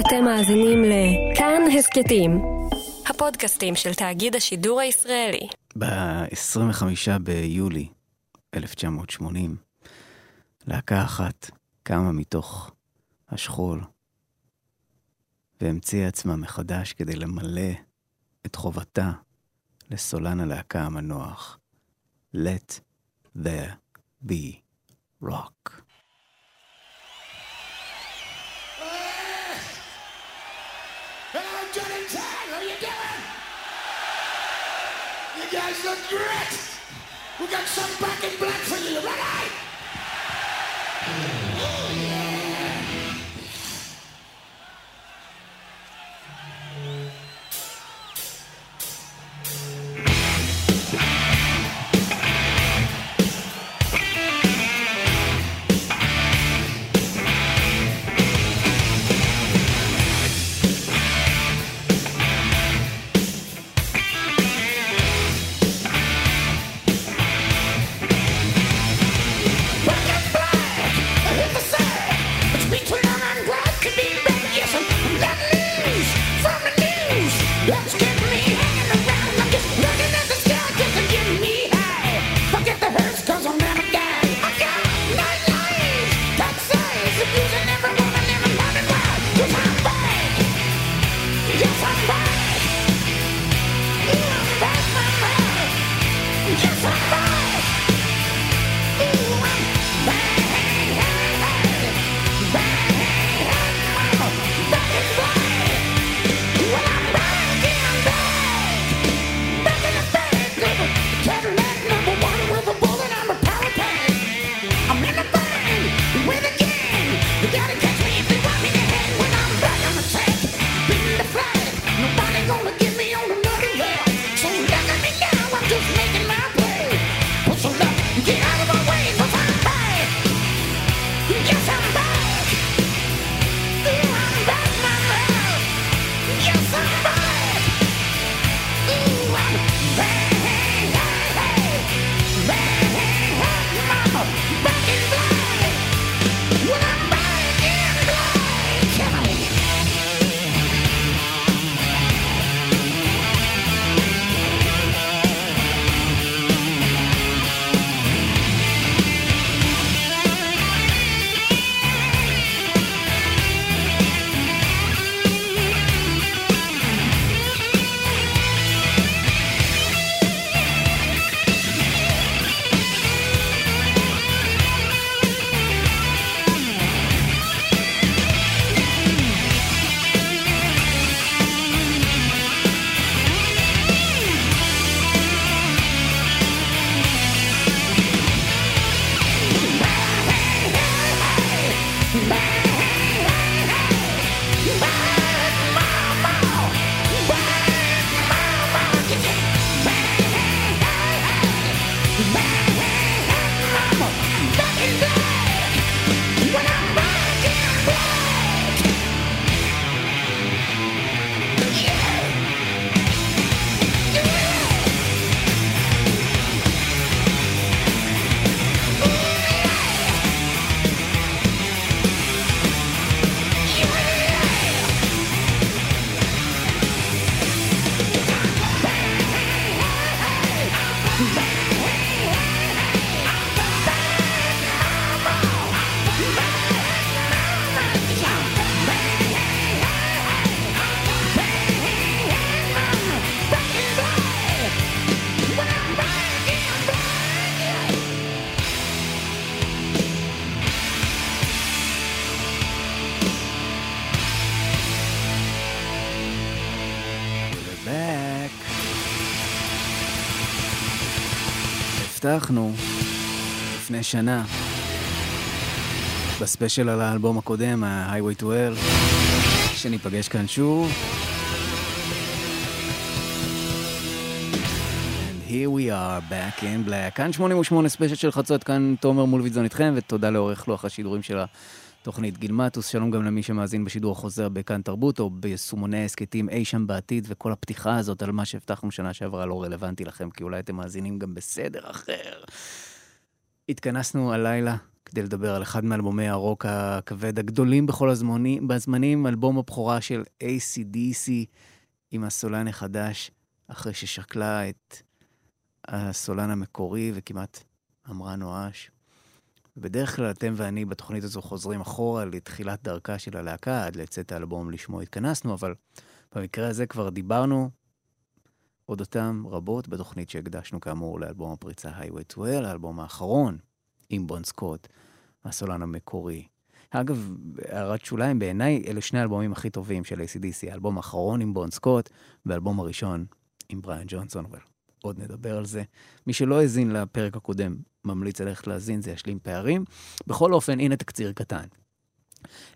אתם מאזינים לכאן הסכתים, הפודקאסטים של תאגיד השידור הישראלי. ב-25 ביולי 1980, להקה אחת קמה מתוך השכול והמציאה עצמה מחדש כדי למלא את חובתה לסולן הלהקה המנוח. Let there be rock. Guys look great. We got some back in black for you, right? התארחנו לפני שנה בספיישל על האלבום הקודם, ה-Highway to Hell, שניפגש כאן שוב. And here we are, back in black. כאן 88 ספיישל של חצות, כאן תומר מולווידזון איתכם, ותודה לאורך לוח השידורים של ה... תוכנית גילמטוס, שלום גם למי שמאזין בשידור החוזר בכאן תרבות, או ביישומוני ההסכתים אי שם בעתיד, וכל הפתיחה הזאת על מה שהבטחנו שנה שעברה לא רלוונטי לכם, כי אולי אתם מאזינים גם בסדר אחר. התכנסנו הלילה כדי לדבר על אחד מאלבומי הרוק הכבד הגדולים בכל הזמנים, בזמנים, אלבום הבכורה של ACDC עם הסולן החדש, אחרי ששקלה את הסולן המקורי וכמעט אמרה נואש. בדרך כלל אתם ואני בתוכנית הזו חוזרים אחורה לתחילת דרכה של הלהקה, עד לצאת האלבום לשמו התכנסנו, אבל במקרה הזה כבר דיברנו אודותם רבות בתוכנית שהקדשנו כאמור לאלבום הפריצה Highway to Hell, האלבום האחרון עם בון סקוט, הסולן המקורי. אגב, הערת שוליים, בעיניי אלה שני האלבומים הכי טובים של ACDC, האלבום האחרון עם בון סקוט והאלבום הראשון עם בריאן ג'ונסון, אבל עוד נדבר על זה. מי שלא האזין לפרק הקודם, ממליץ ללכת להאזין, זה ישלים פערים. בכל אופן, הנה תקציר קטן.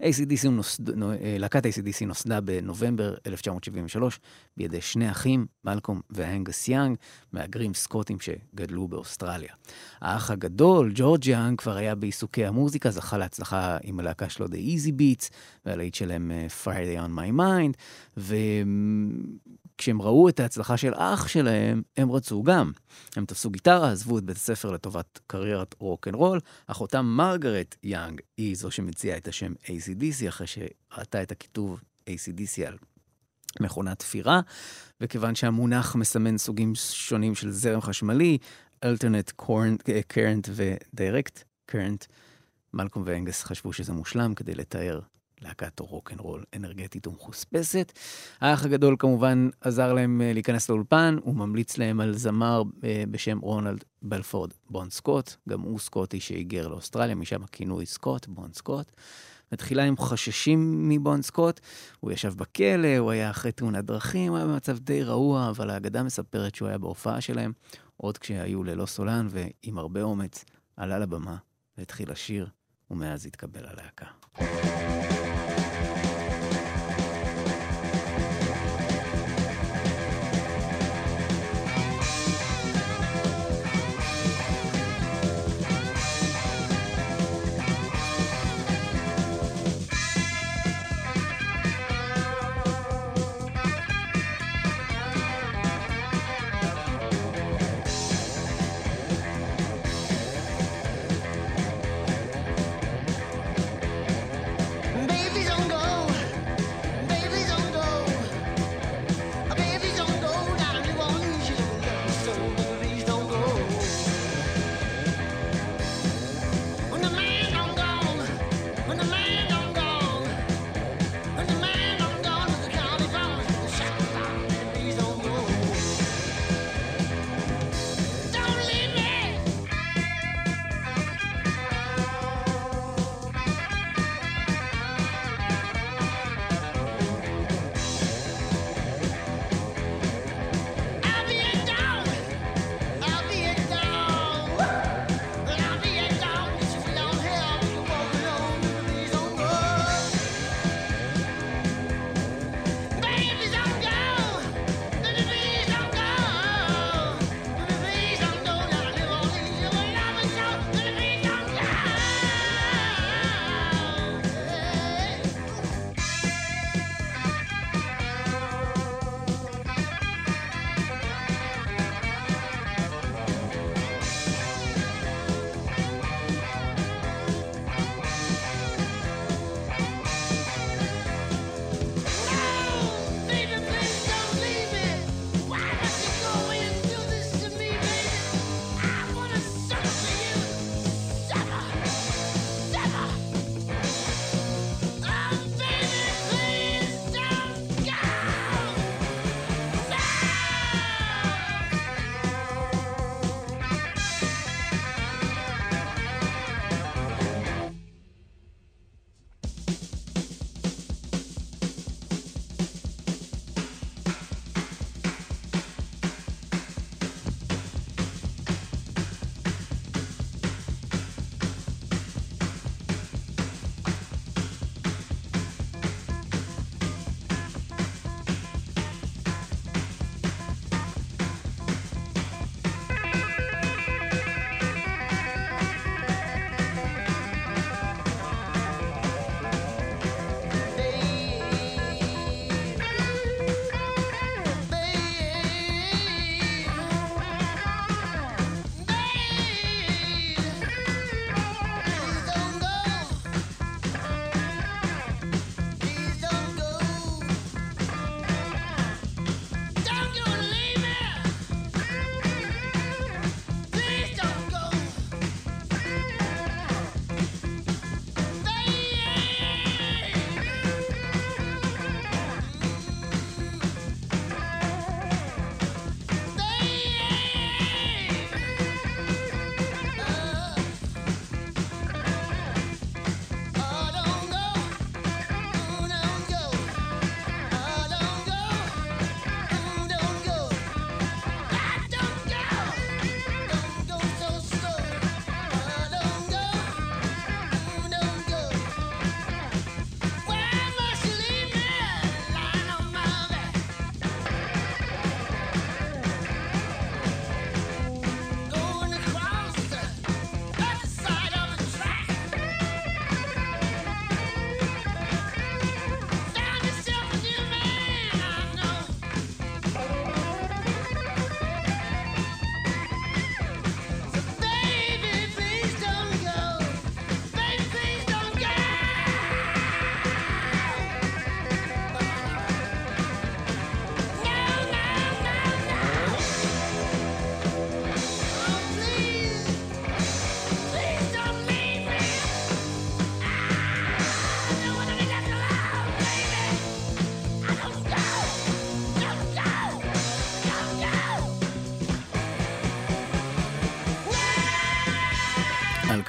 ACDC נוסד, אה, להקת ACDC נוסדה בנובמבר 1973 בידי שני אחים, מלקום ואנגס יאנג, מהגרים סקוטים שגדלו באוסטרליה. האח הגדול, ג'ורג' יאנג, כבר היה בעיסוקי המוזיקה, זכה להצלחה עם הלהקה שלו The Easy Beats, והלהיט שלהם אה, Friday on My Mind, וכשהם ראו את ההצלחה של אח שלהם, הם רצו גם. הם תפסו גיטרה, עזבו את בית הספר לטובת קריירת רוק אנד רול. אחותם מרגרט יאנג היא זו שמציעה את השם AC/DC, אחרי שראתה את הכיתוב AC/DC על מכונת תפירה, וכיוון שהמונח מסמן סוגים שונים של זרם חשמלי, alternate current ו-direct current, מלקום ואנגס חשבו שזה מושלם כדי לתאר להקת רוק אנד רול אנרגטית ומחוספסת. האח הגדול כמובן עזר להם אה, להיכנס לאולפן, הוא ממליץ להם על זמר אה, בשם רונלד בלפורד בון סקוט, גם הוא סקוטי שהיגר לאוסטרליה, משם הכינוי סקוט, בון סקוט. בתחילה הם חוששים מבון סקוט, הוא ישב בכלא, הוא היה אחרי תאונת דרכים, הוא היה במצב די רעוע, אבל האגדה מספרת שהוא היה בהופעה שלהם, עוד כשהיו ללא סולן, ועם הרבה אומץ עלה לבמה והתחיל לשיר, ומאז התקבל הלהקה. we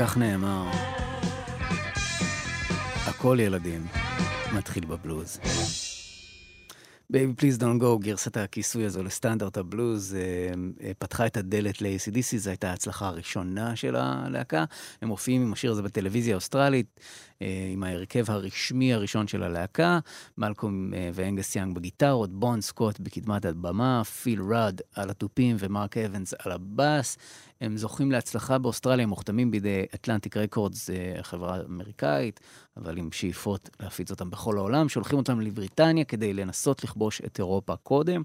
כך נאמר. הכל ילדים מתחיל בבלוז. Baby, Please Don't Go, גרסת הכיסוי הזו לסטנדרט הבלוז, אה, אה, פתחה את הדלת ל-AC/DC, זו הייתה ההצלחה הראשונה של הלהקה. הם מופיעים עם השיר הזה בטלוויזיה האוסטרלית, אה, עם ההרכב הרשמי הראשון של הלהקה, מלקום ואנגס יאנג בגיטרות, בון סקוט בקדמת הבמה, פיל רד על התופים ומרק אבנס על הבאס. הם זוכים להצלחה באוסטרליה, הם מוחתמים בידי אטלנטיק רקורדס, חברה אמריקאית, אבל עם שאיפות להפיץ אותם בכל העולם, שולחים אותם לבריטניה כדי לנסות לכבוש את אירופה קודם,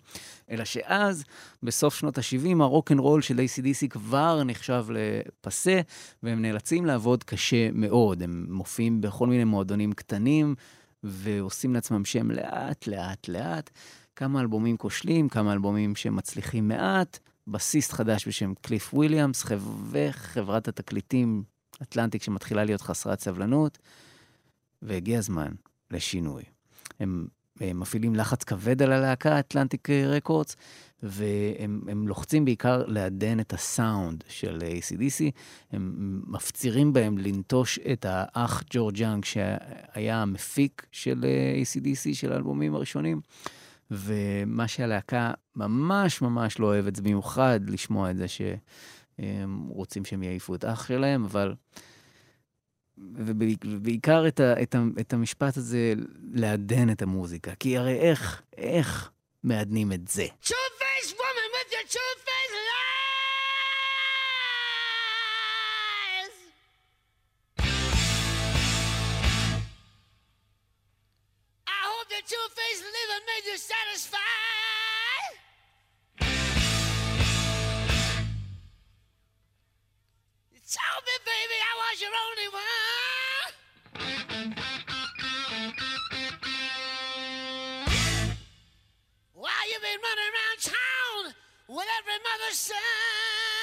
אלא שאז, בסוף שנות ה-70, הרוקנרול של ACDC כבר נחשב לפסה, והם נאלצים לעבוד קשה מאוד. הם מופיעים בכל מיני מועדונים קטנים, ועושים לעצמם שם לאט, לאט, לאט. כמה אלבומים כושלים, כמה אלבומים שמצליחים מעט, בסיסט חדש בשם קליף וויליאמס, וחברת התקליטים אטלנטיק שמתחילה להיות חסרת סבלנות, והגיע הזמן לשינוי. הם, הם מפעילים לחץ כבד על הלהקה, אטלנטיק Records, והם לוחצים בעיקר לעדן את הסאונד של AC/DC. הם מפצירים בהם לנטוש את האח ג'ורג' יאנג, שהיה המפיק של AC/DC, של האלבומים הראשונים. ומה שהלהקה ממש ממש לא אוהבת, זה במיוחד לשמוע את זה שהם רוצים שהם יעיפו את אח שלהם, אבל... ובעיקר את, ה, את, ה, את המשפט הזה, לעדן את המוזיקה. כי הרי איך, איך מעדנים את זה? Two-faced woman with your two-faced two-faced living made you satisfied. You told me, baby, I was your only one. Why you been running around town with every mother's son?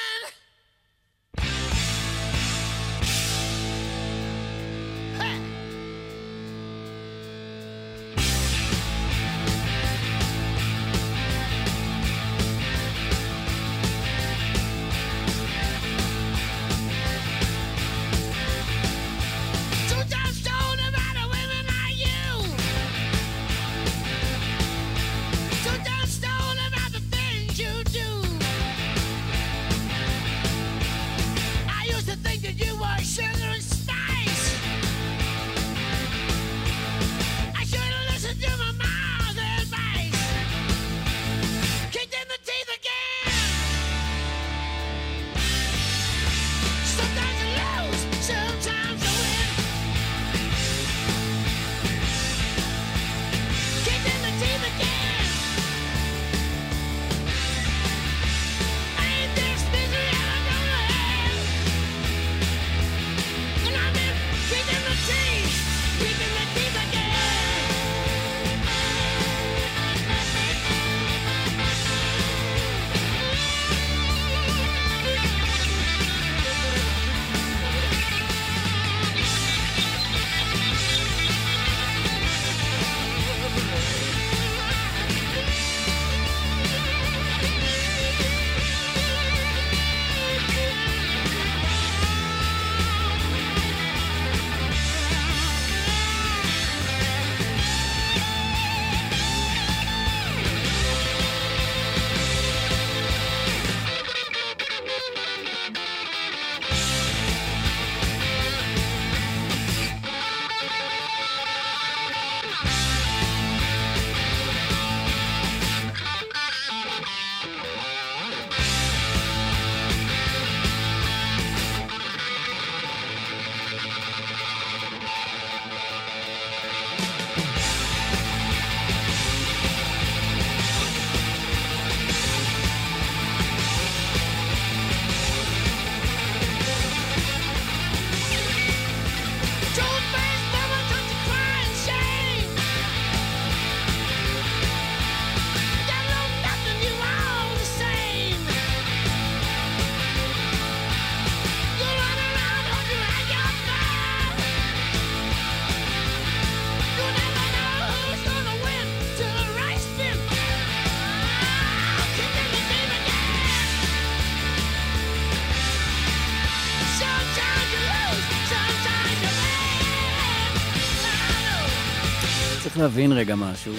להבין רגע משהו.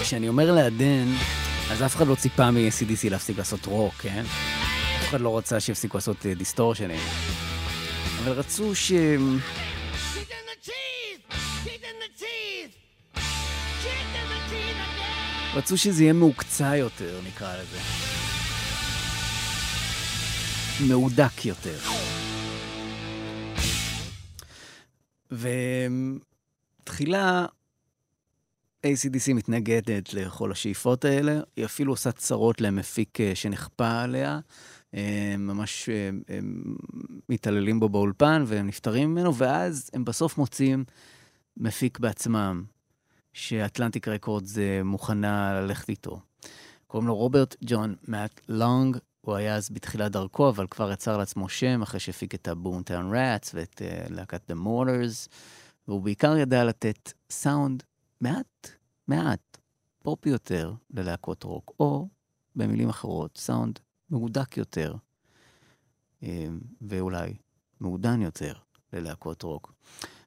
כשאני אומר לעדן, אז אף אחד לא ציפה מ-CDC להפסיק לעשות רוק, כן? אף אחד לא רצה שיפסיקו לעשות אה, דיסטורשנים. אבל רצו ש... רצו שזה יהיה מהוקצע יותר, נקרא לזה. מהודק יותר. ותחילה ACDC מתנגדת לכל השאיפות האלה, היא אפילו עושה צרות למפיק אה, שנכפה עליה. אה, ממש אה, הם מתעללים בו באולפן והם נפטרים ממנו, ואז הם בסוף מוצאים מפיק בעצמם, שאטלנטיק רקורדס מוכנה ללכת איתו. קוראים לו רוברט ג'ון מאט לונג, הוא היה אז בתחילת דרכו, אבל כבר יצר לעצמו שם אחרי שהפיק את הבונטאון ראטס ואת uh, להקת The Mortars, והוא בעיקר ידע לתת סאונד מעט, מעט, פופי יותר ללהקות רוק, או במילים אחרות, סאונד מהודק יותר, אה, ואולי מעודן יותר ללהקות רוק.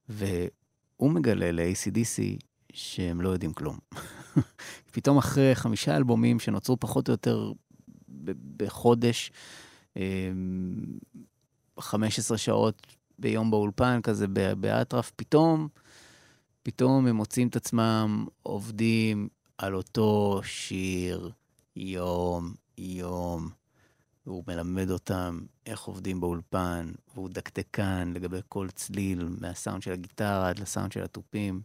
והוא מגלה ל-ACDC שהם לא יודעים כלום. פתאום אחרי חמישה אלבומים שנוצרו פחות או יותר בחודש, אה, 15 שעות ביום באולפן, כזה באטרף, פתאום, פתאום הם מוצאים את עצמם עובדים על אותו שיר יום-יום. והוא מלמד אותם איך עובדים באולפן, והוא דקדקן לגבי כל צליל, מהסאונד של הגיטרה עד לסאונד של התופים.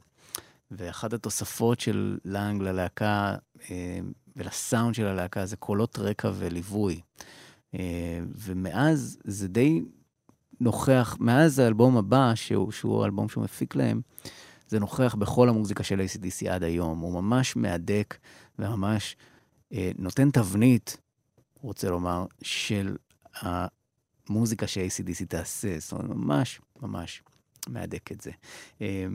ואחת התוספות של לאנג ללהקה אה, ולסאונד של הלהקה זה קולות רקע וליווי. אה, ומאז זה די נוכח, מאז האלבום הבא, שהוא, שהוא האלבום שהוא מפיק להם, זה נוכח בכל המוזיקה של ACDC עד היום. הוא ממש מהדק וממש אה, נותן תבנית, רוצה לומר, של המוזיקה ש-ACDC תעשה. זאת אומרת, ממש ממש מהדק את זה. אה,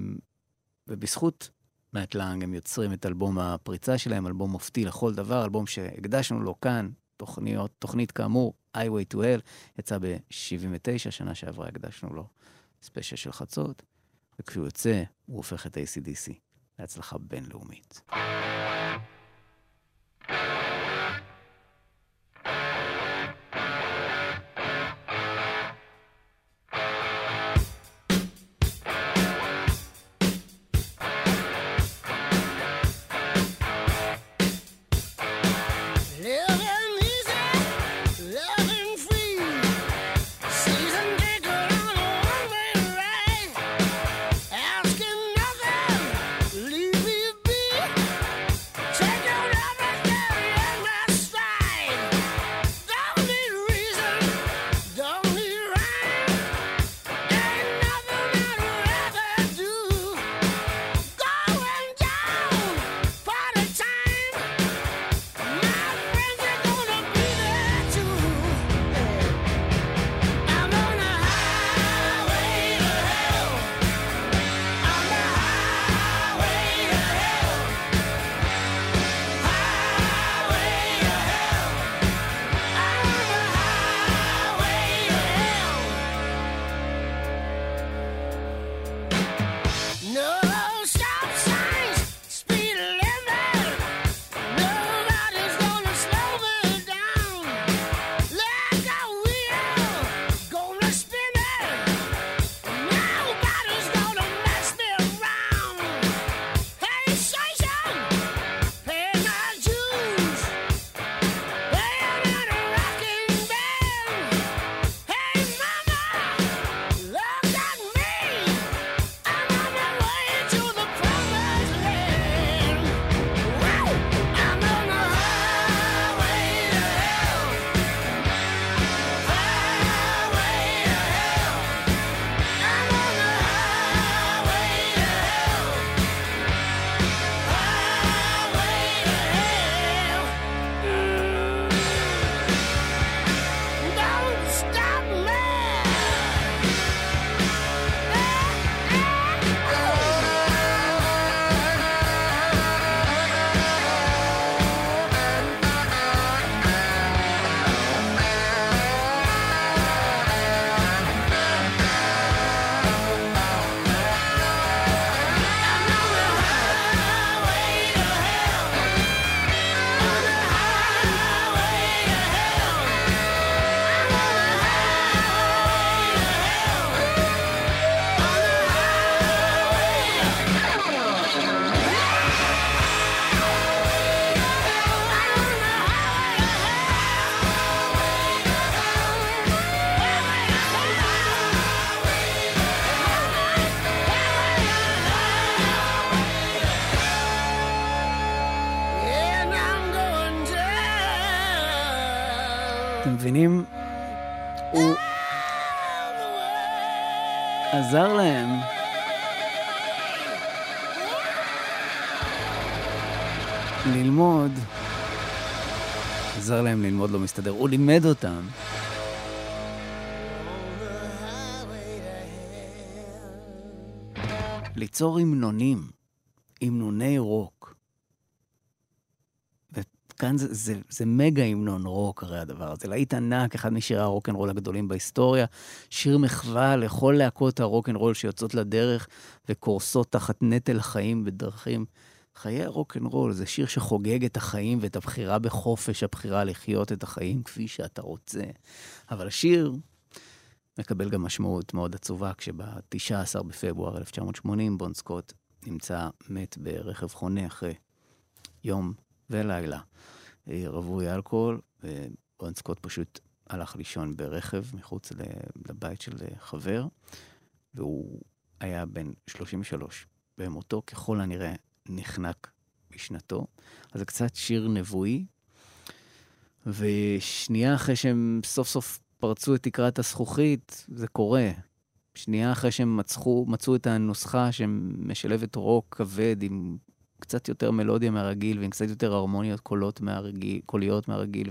ובזכות מאט לאנג הם יוצרים את אלבום הפריצה שלהם, אלבום מופתי לכל דבר, אלבום שהקדשנו לו כאן, תוכניות, תוכנית כאמור, Highway to Hell, יצא ב-79, שנה שעברה הקדשנו לו ספיישל של חצות, וכשהוא יוצא, הוא הופך את ACDC להצלחה בינלאומית. מסתדר. הוא לימד אותם. ליצור המנונים, המנוני רוק. וכאן זה, זה, זה מגה המנון רוק הרי הדבר הזה. להיט ענק, אחד משירי הרוקנרול הגדולים בהיסטוריה. שיר מחווה לכל להקות הרוקנרול שיוצאות לדרך וקורסות תחת נטל החיים בדרכים. חיי הרוקנרול זה שיר שחוגג את החיים ואת הבחירה בחופש, הבחירה לחיות את החיים כפי שאתה רוצה. אבל השיר מקבל גם משמעות מאוד עצובה, כשב-19 בפברואר 1980 בון סקוט נמצא מת ברכב חונה אחרי יום ולילה רווי אלכוהול, ובון סקוט פשוט הלך לישון ברכב מחוץ לבית של חבר, והוא היה בן 33 במותו, ככל הנראה נחנק בשנתו. אז זה קצת שיר נבואי, ושנייה אחרי שהם סוף סוף פרצו את תקרת הזכוכית, זה קורה. שנייה אחרי שהם מצחו, מצאו את הנוסחה שמשלבת רוק כבד עם קצת יותר מלודיה מהרגיל ועם קצת יותר הרמוניות קולות מהרגיל, קוליות מהרגיל,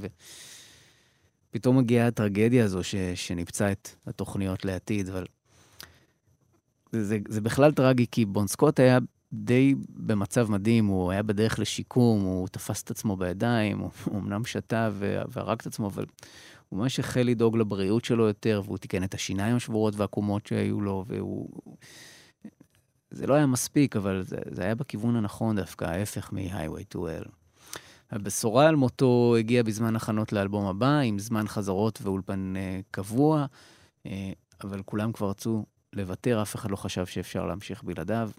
ופתאום מגיעה הטרגדיה הזו ש, שניפצה את התוכניות לעתיד, אבל זה, זה, זה בכלל טרגי, כי בון סקוט היה די במצב מדהים, הוא היה בדרך לשיקום, הוא תפס את עצמו בידיים, הוא אמנם שתה והרג את עצמו, אבל הוא ממש החל לדאוג לבריאות שלו יותר, והוא תיקן את השיניים השבורות והעקומות שהיו לו, והוא... זה לא היה מספיק, אבל זה, זה היה בכיוון הנכון דווקא, ההפך מ-Highway to Hell. הבשורה על מותו הגיעה בזמן הכנות לאלבום הבא, עם זמן חזרות ואולפן uh, קבוע, uh, אבל כולם כבר רצו לוותר, אף אחד לא חשב שאפשר להמשיך בלעדיו.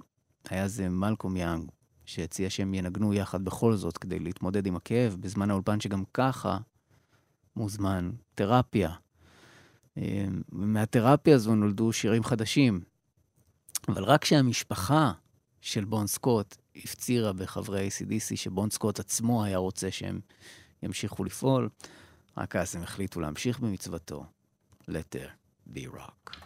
היה זה מלקום יאנג, שהציע שהם ינגנו יחד בכל זאת כדי להתמודד עם הכאב, בזמן האולפן שגם ככה מוזמן תרפיה. מהתרפיה הזו נולדו שירים חדשים. אבל רק כשהמשפחה של בון סקוט הפצירה בחברי ACDC שבון סקוט עצמו היה רוצה שהם ימשיכו לפעול, רק אז הם החליטו להמשיך במצוותו. Let there be rock.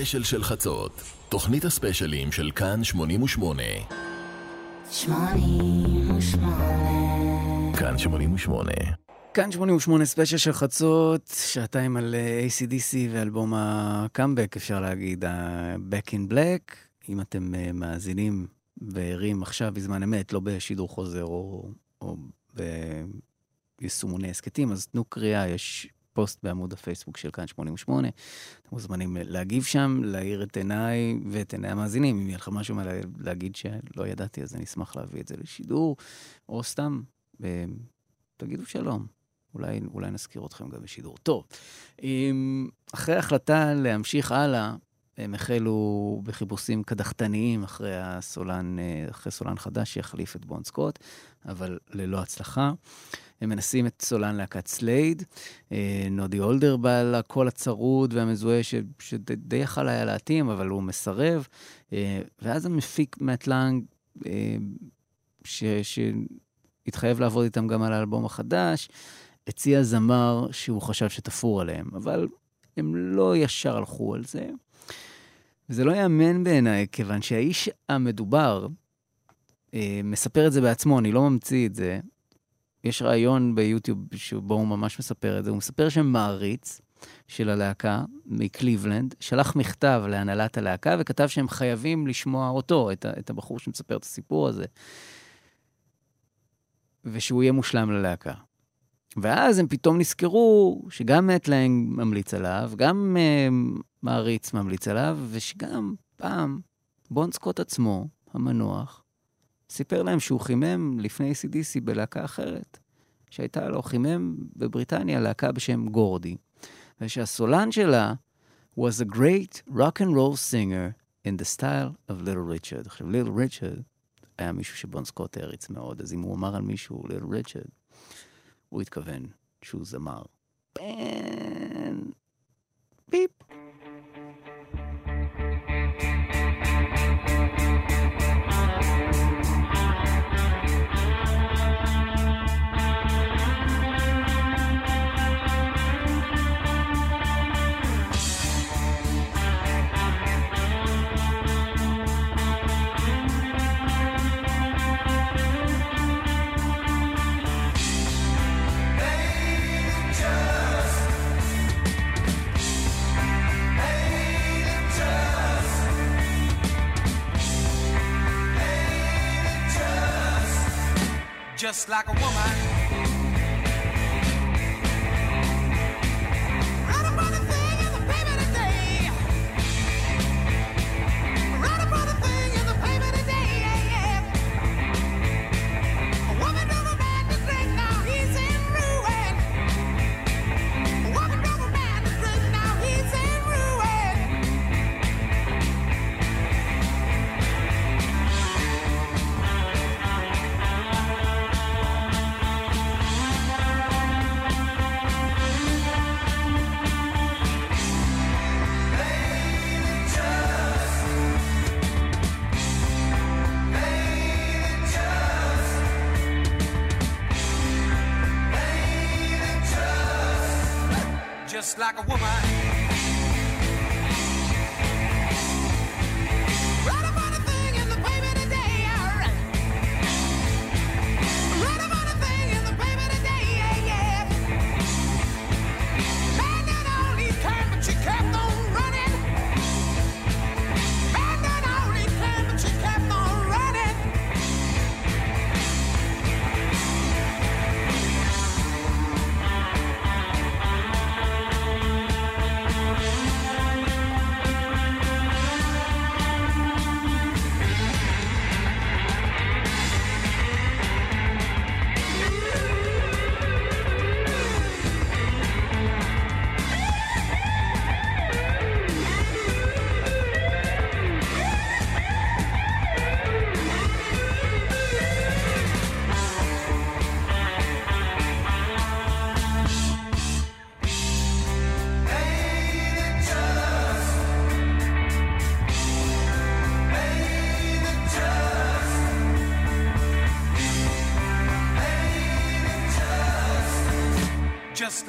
הספיישל של חצות, תוכנית הספיישלים של כאן 88. שמונים ושמונה. כאן 88. כאן 88 ספיישל של חצות, שעתיים על אה, AC/DC ואלבום הקאמבק, אפשר להגיד, ה-Back in Black. אם אתם אה, מאזינים וערים עכשיו בזמן אמת, לא בשידור חוזר או, או ביישומוני הסכתים, אז תנו קריאה, יש פוסט בעמוד הפייסבוק של כאן 88. אתם מוזמנים להגיב שם, להאיר את עיניי ואת עיני המאזינים. אם יהיה לך משהו מה לה- להגיד שלא ידעתי, אז אני אשמח להביא את זה לשידור, או סתם, אה, תגידו שלום. אולי, אולי נזכיר אתכם גם בשידור. טוב, אחרי ההחלטה להמשיך הלאה, הם החלו בחיפושים קדחתניים אחרי הסולן, אה, אחרי סולן חדש שיחליף את בון סקוט, אבל ללא הצלחה. הם מנסים את סולן להקת סלייד, אה, נודי הולדר בעל הקול הצרוד והמזוהה, ש- שדי יכל היה להתאים, אבל הוא מסרב. אה, ואז המפיק מאט לנג, אה, ש- שהתחייב לעבוד איתם גם על האלבום החדש, הציע זמר שהוא חשב שתפור עליהם, אבל הם לא ישר הלכו על זה. וזה לא ייאמן בעיניי, כיוון שהאיש המדובר אה, מספר את זה בעצמו, אני לא ממציא את זה. יש ראיון ביוטיוב שבו הוא ממש מספר את זה. הוא מספר שהם מעריץ של הלהקה מקליבלנד, שלח מכתב להנהלת הלהקה וכתב שהם חייבים לשמוע אותו, את, את הבחור שמספר את הסיפור הזה, ושהוא יהיה מושלם ללהקה. ואז הם פתאום נזכרו שגם מטלנג ממליץ עליו, גם uh, מעריץ ממליץ עליו, ושגם פעם בון סקוט עצמו, המנוח, סיפר להם שהוא חימם לפני ACDC בלהקה אחרת, שהייתה לו, חימם בבריטניה להקה בשם גורדי, ושהסולן שלה was a great rock and roll singer in the style of Little Richard. עכשיו, Little Richard היה מישהו שבון סקוט העריץ מאוד, אז אם הוא אמר על מישהו Little Richard, הוא התכוון שהוא זמר. בן... ביפ. Just like a woman.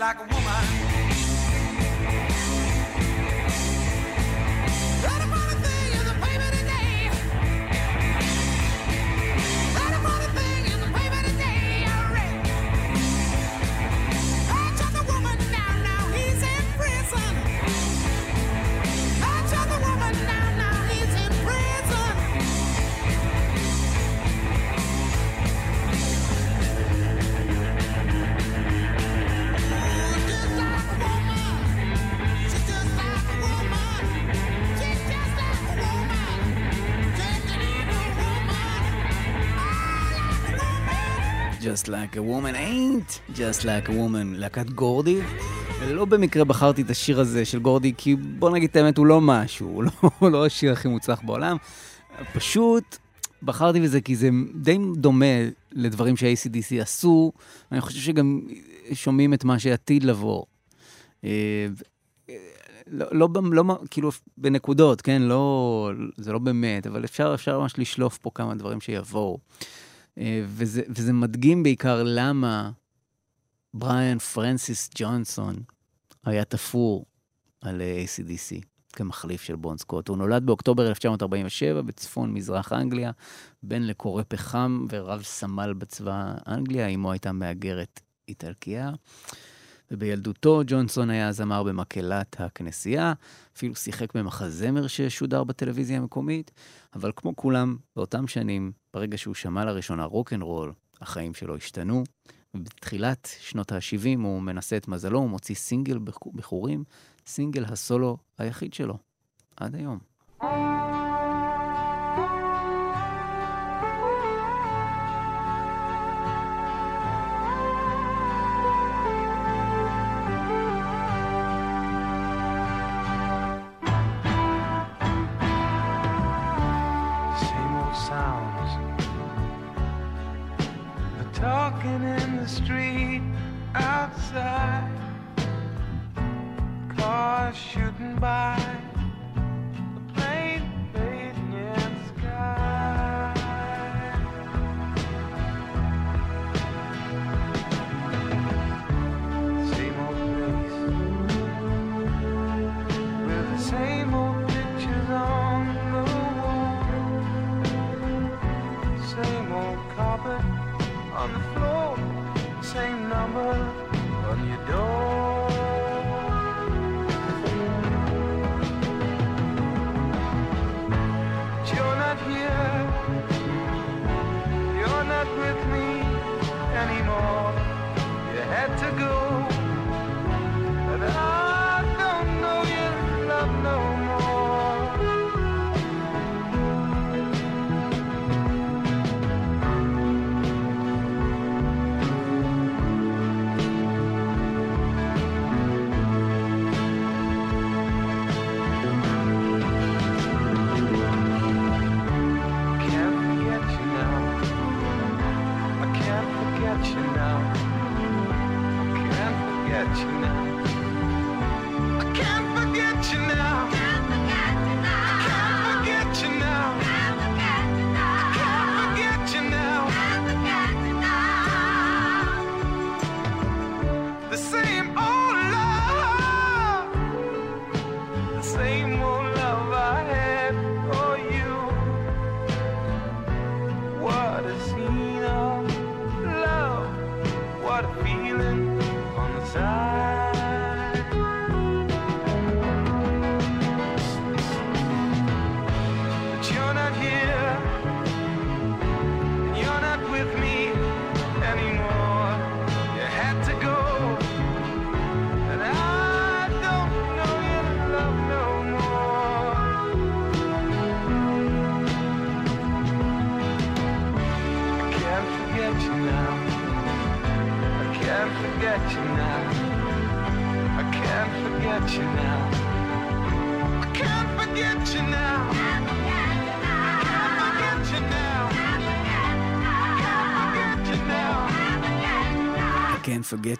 Like a woman. Just Like a Woman Ain't Just Like a Woman, להקת גורדי. ולא במקרה בחרתי את השיר הזה של גורדי, כי בוא נגיד את האמת, הוא לא משהו, הוא לא, הוא לא השיר הכי מוצלח בעולם. פשוט בחרתי בזה כי זה די דומה לדברים שה-ACDC עשו, ואני חושב שגם שומעים את מה שעתיד לבוא. אה, לא, לא, לא, כאילו, בנקודות, כן? לא, זה לא באמת, אבל אפשר, אפשר ממש לשלוף פה כמה דברים שיבואו. אה, וזה, וזה מדגים בעיקר למה בריאן פרנסיס ג'ונסון היה תפור על אה, ACDC כמחליף של בון סקוט. הוא נולד באוקטובר 1947 בצפון מזרח אנגליה, בן לקורא פחם ורב סמל בצבא אנגליה, אמו הייתה מהגרת איטלקיה. ובילדותו ג'ונסון היה זמר במקהלת הכנסייה, אפילו שיחק במחזמר ששודר בטלוויזיה המקומית, אבל כמו כולם, באותם שנים, ברגע שהוא שמע לראשונה רוקנרול, החיים שלו השתנו, ובתחילת שנות ה-70 הוא מנסה את מזלו, הוא מוציא סינגל בחו- בחורים, סינגל הסולו היחיד שלו, עד היום.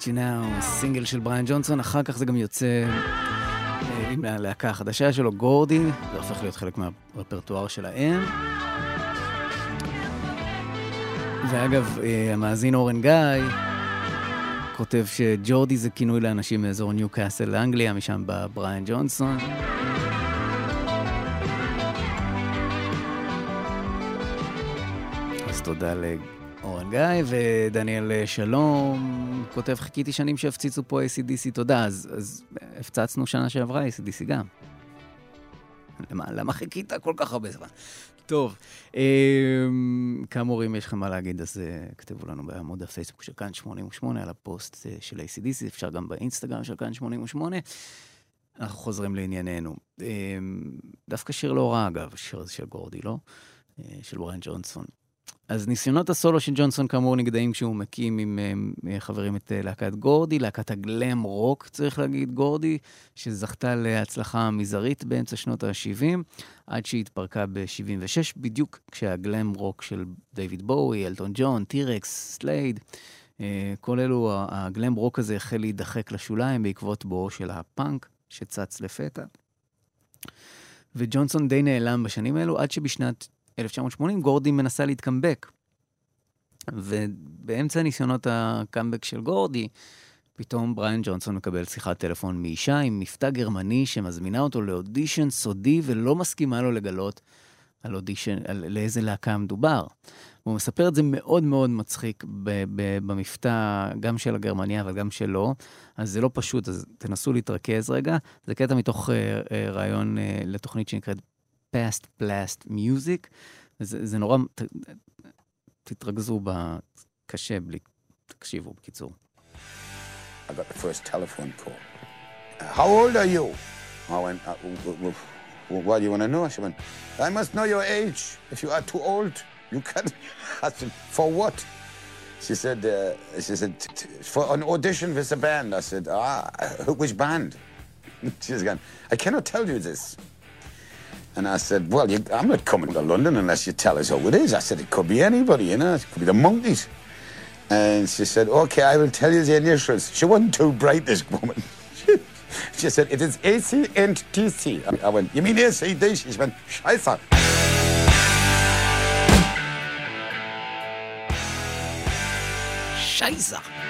Forget You Now, סינגל של בריאן ג'ונסון, אחר כך זה גם יוצא אה, עם הלהקה החדשה שלו, גורדי, זה הופך להיות חלק מהרפרטואר שלהם. ואגב, אה, המאזין אורן גיא כותב שג'ורדי זה כינוי לאנשים מאזור ניו קאסל לאנגליה, משם בא בריאן ג'ונסון. אז תודה לאורן גיא, ודניאל שלום כותב, חיכיתי שנים שהפציצו פה ACDC, תודה, אז, אז הפצצנו שנה שעברה ACDC גם. למה, למה חיכית כל כך הרבה זמן? טוב, אה, כאמור, אם יש לכם מה להגיד, אז אה, כתבו לנו בעמוד הפייסבוק של כאן 88 על הפוסט אה, של ACDC, אפשר גם באינסטגרם של כאן 88. אנחנו חוזרים לענייננו. אה, דווקא שיר לא רע, אגב, השיר הזה של גורדי, לא? אה, של בריין ג'ונסון. אז ניסיונות הסולו של ג'ונסון כאמור נגדעים כשהוא מקים עם אה, חברים את אה, להקת גורדי, להקת הגלם רוק, צריך להגיד, גורדי, שזכתה להצלחה מזערית באמצע שנות ה-70, עד שהיא התפרקה ב-76, בדיוק כשהגלם רוק של דיוויד בואי, אלטון ג'ון, טי רקס, סלייד, אה, כל אלו, הגלם רוק הזה החל להידחק לשוליים בעקבות בואו של הפאנק, שצץ לפתע. וג'ונסון די נעלם בשנים האלו, עד שבשנת 1980 גורדי מנסה להתקמבק. ובאמצע ניסיונות הקאמבק של גורדי, פתאום בריאן ג'ונסון מקבל שיחת טלפון מאישה עם מבטא גרמני שמזמינה אותו לאודישן סודי ולא מסכימה לו לגלות על אודישן, על לאיזה להקה מדובר. הוא מספר את זה מאוד מאוד מצחיק ב- ב- במבטא, גם של הגרמניה אבל גם שלו, אז זה לא פשוט, אז תנסו להתרכז רגע. זה קטע מתוך uh, uh, רעיון uh, לתוכנית שנקראת Past Blast Music. זה, זה נורא, ת, תתרכזו ב... קשה בלי... תקשיבו, בקיצור. I got the first telephone call. Uh, how old are you? I went, uh, w- w- w- what do you want to know? She went, I must know your age. If you are too old, you can. I said, for what? She said, uh, she said, "T- t- for an audition with a band. I said, ah, which band? She's gone, I cannot tell you this. And I said, well, you, I'm not coming to London unless you tell us who it is. I said, it could be anybody, you know, it could be the monkeys. And she said, okay, I will tell you the initials. She wasn't too bright, this woman. she said, it is AC and TC. I went, you mean ACDC? She went, scheiße. Scheiße.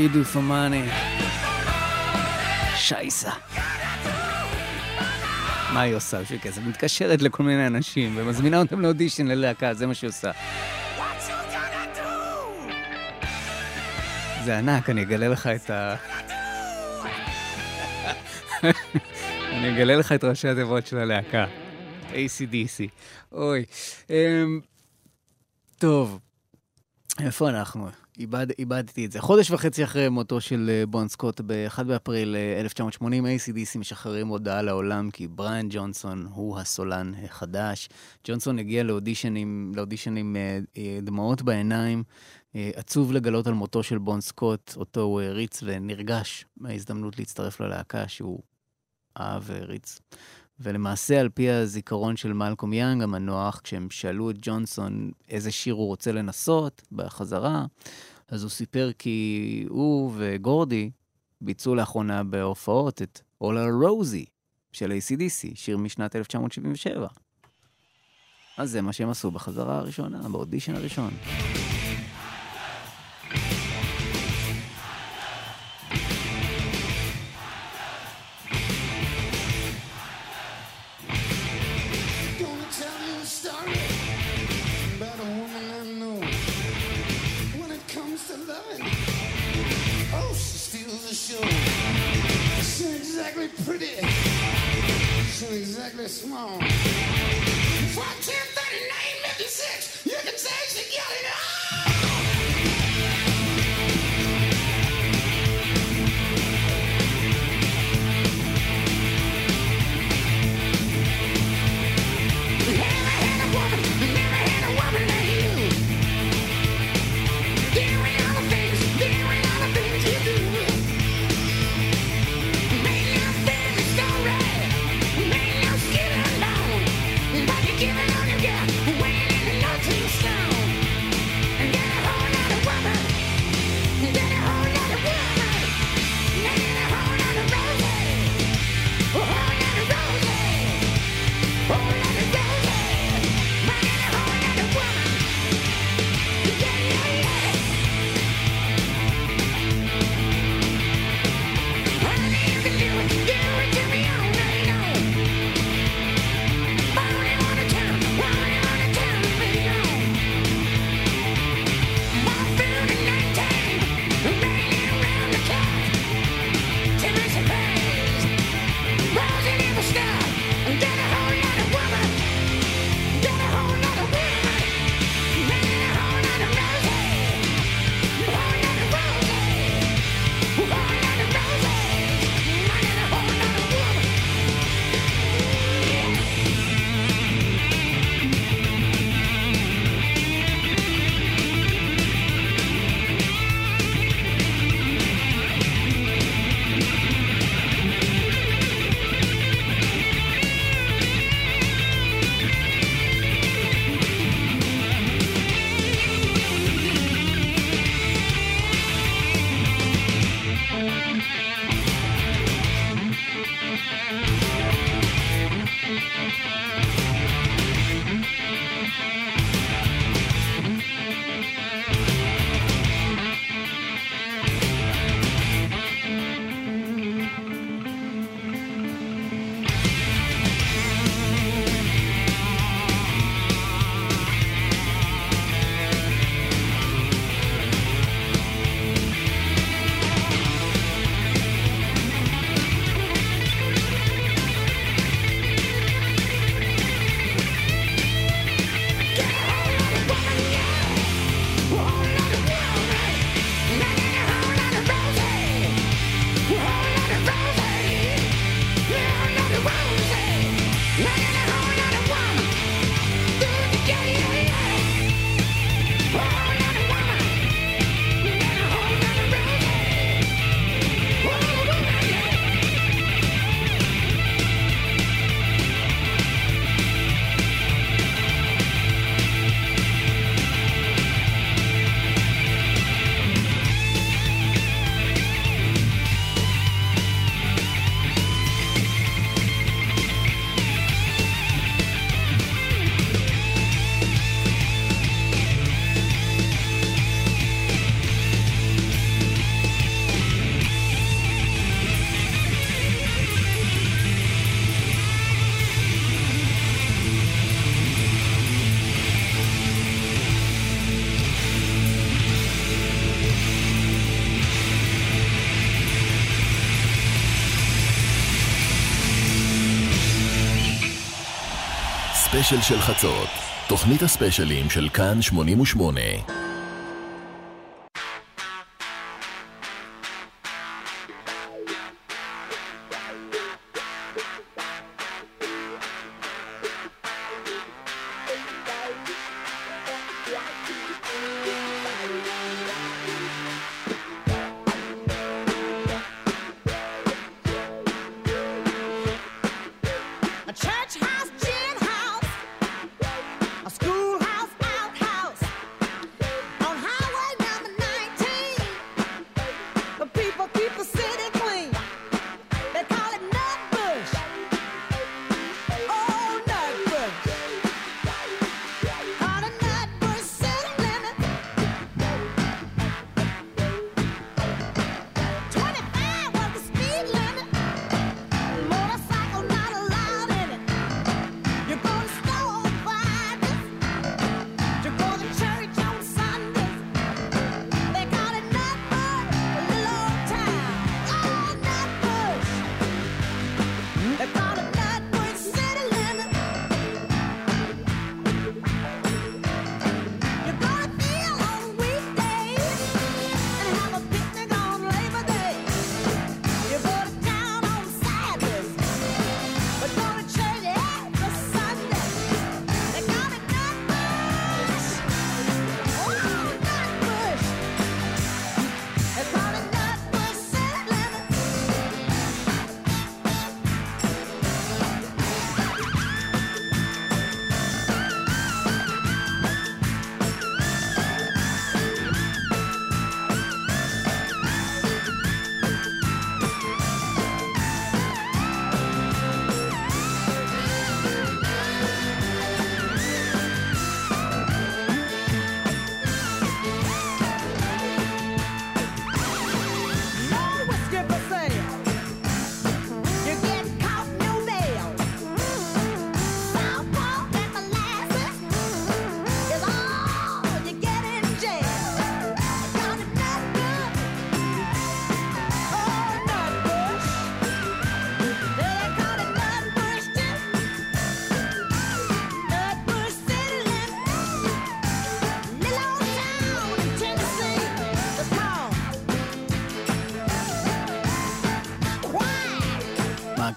For money? שייסה. מה היא עושה בשביל כסף? מתקשרת לכל מיני אנשים ומזמינה אותם לאודישן ללהקה, זה מה שהיא עושה. זה ענק, אני אגלה לך את ה... אני אגלה לך את ראשי התיבות של הלהקה. ACDC. אוי. אמ, טוב, איפה אנחנו? איבד, איבדתי את זה. חודש וחצי אחרי מותו של אה, בון סקוט, ב-1 באפריל אה, 1980, ACDC משחררים הודעה לעולם כי בריאן ג'ונסון הוא הסולן החדש. ג'ונסון הגיע לאודישנים, לאודישנים אה, אה, דמעות בעיניים, אה, עצוב לגלות על מותו של בון סקוט, אותו הוא העריץ ונרגש מההזדמנות להצטרף ללהקה שהוא אהב והעריץ. ולמעשה, על פי הזיכרון של מלקום יאנג המנוח, כשהם שאלו את ג'ונסון איזה שיר הוא רוצה לנסות בחזרה, אז הוא סיפר כי הוא וגורדי ביצעו לאחרונה בהופעות את All Our Rosie של ACDC, שיר משנת 1977. אז זה מה שהם עשו בחזרה הראשונה, באודישן הראשון. Oh, she steals the show. She ain't exactly pretty. She ain't exactly small. 1439 you can say she got it all. הספיישל של חצות. תוכנית הספיישלים של כאן 88.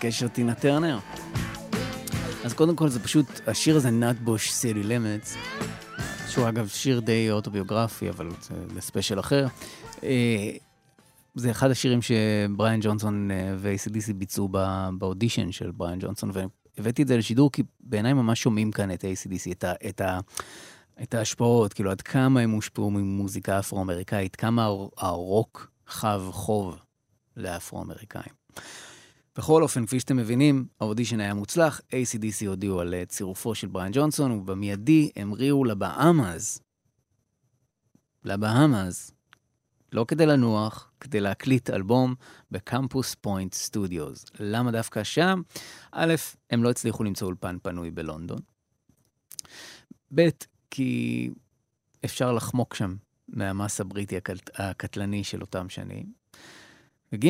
מה הקשר טינה טרנר? אז קודם כל זה פשוט, השיר הזה, נאטבוש סילי למץ, שהוא אגב שיר די אוטוביוגרפי, אבל זה לספיישל אחר. אה, זה אחד השירים שבריאן ג'ונסון אה, ו-ACDC ביצעו ב- באודישן של בריאן ג'ונסון, והבאתי את זה לשידור כי בעיניי ממש שומעים כאן את ACDC, את, ה- את, ה- את ההשפעות, כאילו עד כמה הם הושפעו ממוזיקה אפרו-אמריקאית, כמה הר- הרוק חב חוב לאפרו-אמריקאים. בכל אופן, כפי שאתם מבינים, האודישן היה מוצלח, ACDC הודיעו על אה, צירופו של בריאן ג'ונסון, ובמיידי המריאו לבהאמאס. לבהאמאס. לא כדי לנוח, כדי להקליט אלבום ב Compass Point Studios. למה דווקא שם? א', הם לא הצליחו למצוא אולפן פנוי בלונדון. ב', כי אפשר לחמוק שם מהמס הבריטי הקט... הקטלני של אותם שנים. וג',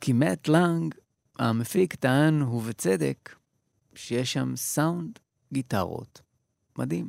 כי מאט לנג, המפיק, טען, ובצדק, שיש שם סאונד גיטרות מדהים.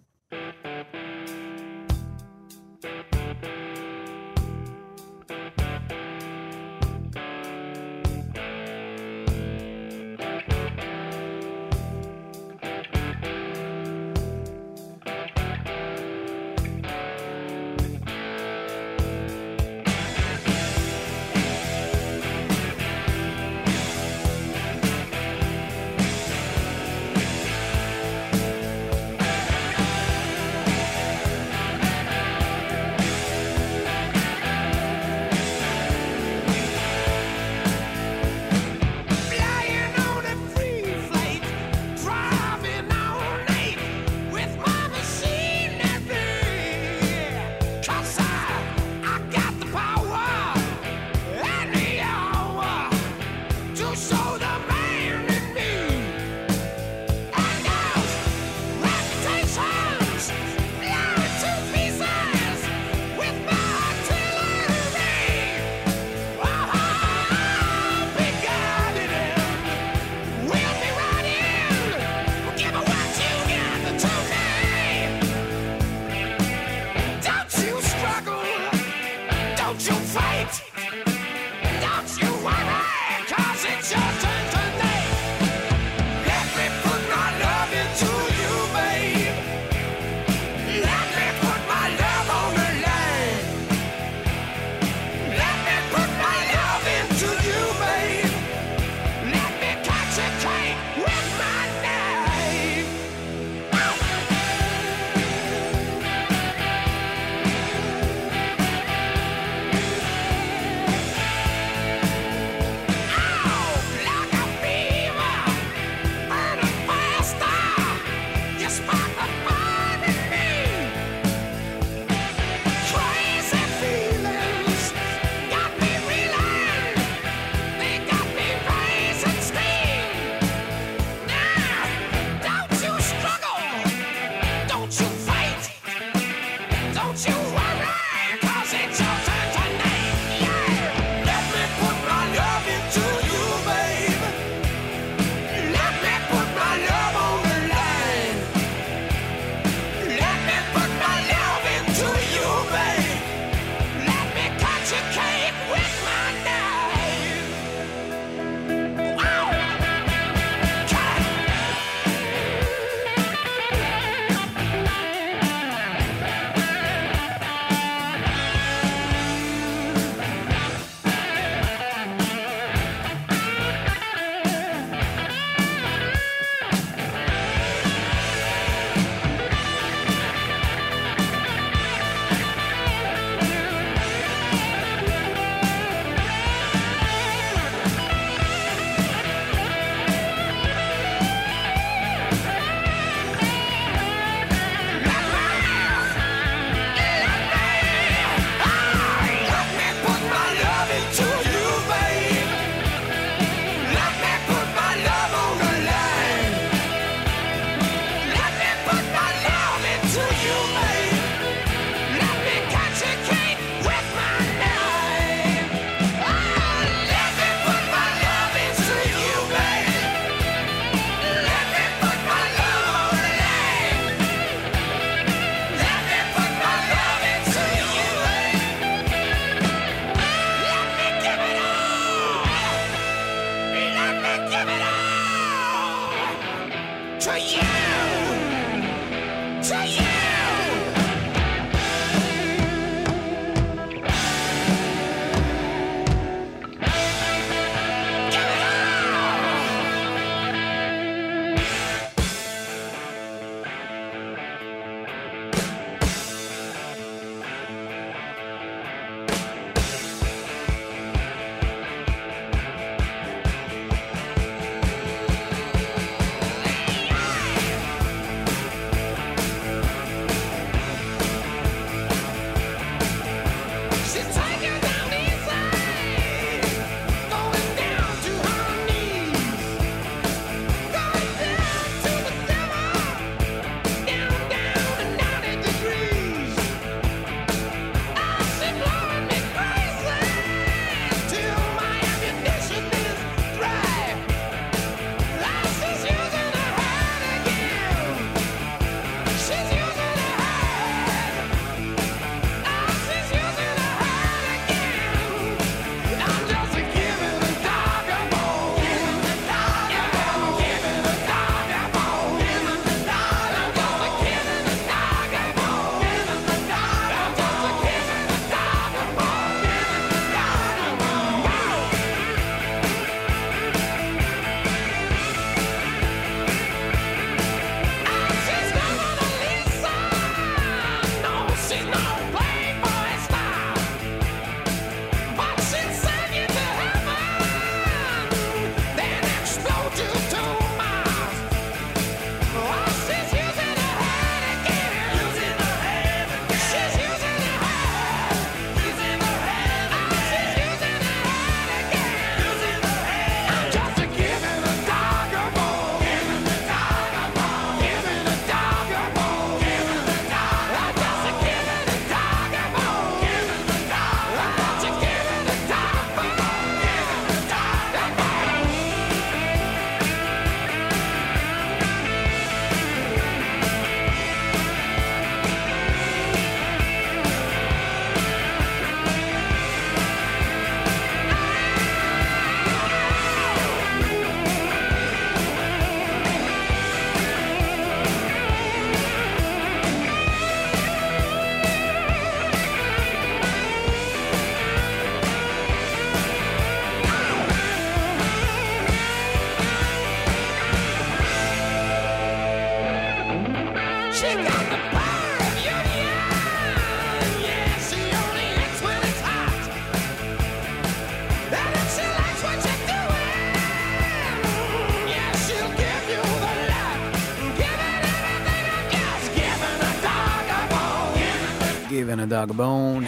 Dog bone,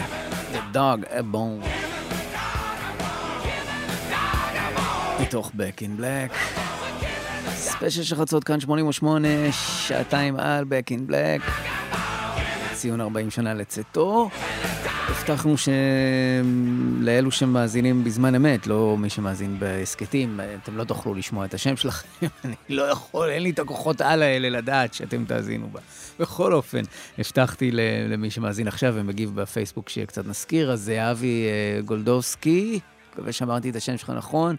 the dog a bone. מתוך Back in Black. ספיישל של חצות כאן 88, שעתיים על Back in Black. ציון 40 שנה לצאתו. הבטחנו שלאלו שמאזינים בזמן אמת, לא מי שמאזין בהסכתים, אתם לא תוכלו לשמוע את השם שלכם, אני לא יכול, אין לי את הכוחות על האלה לדעת שאתם תאזינו בה. בכל אופן, הבטחתי למי שמאזין עכשיו ומגיב בפייסבוק שקצת נזכיר, אז זה אבי אה, גולדובסקי, מקווה שאמרתי את השם שלך נכון,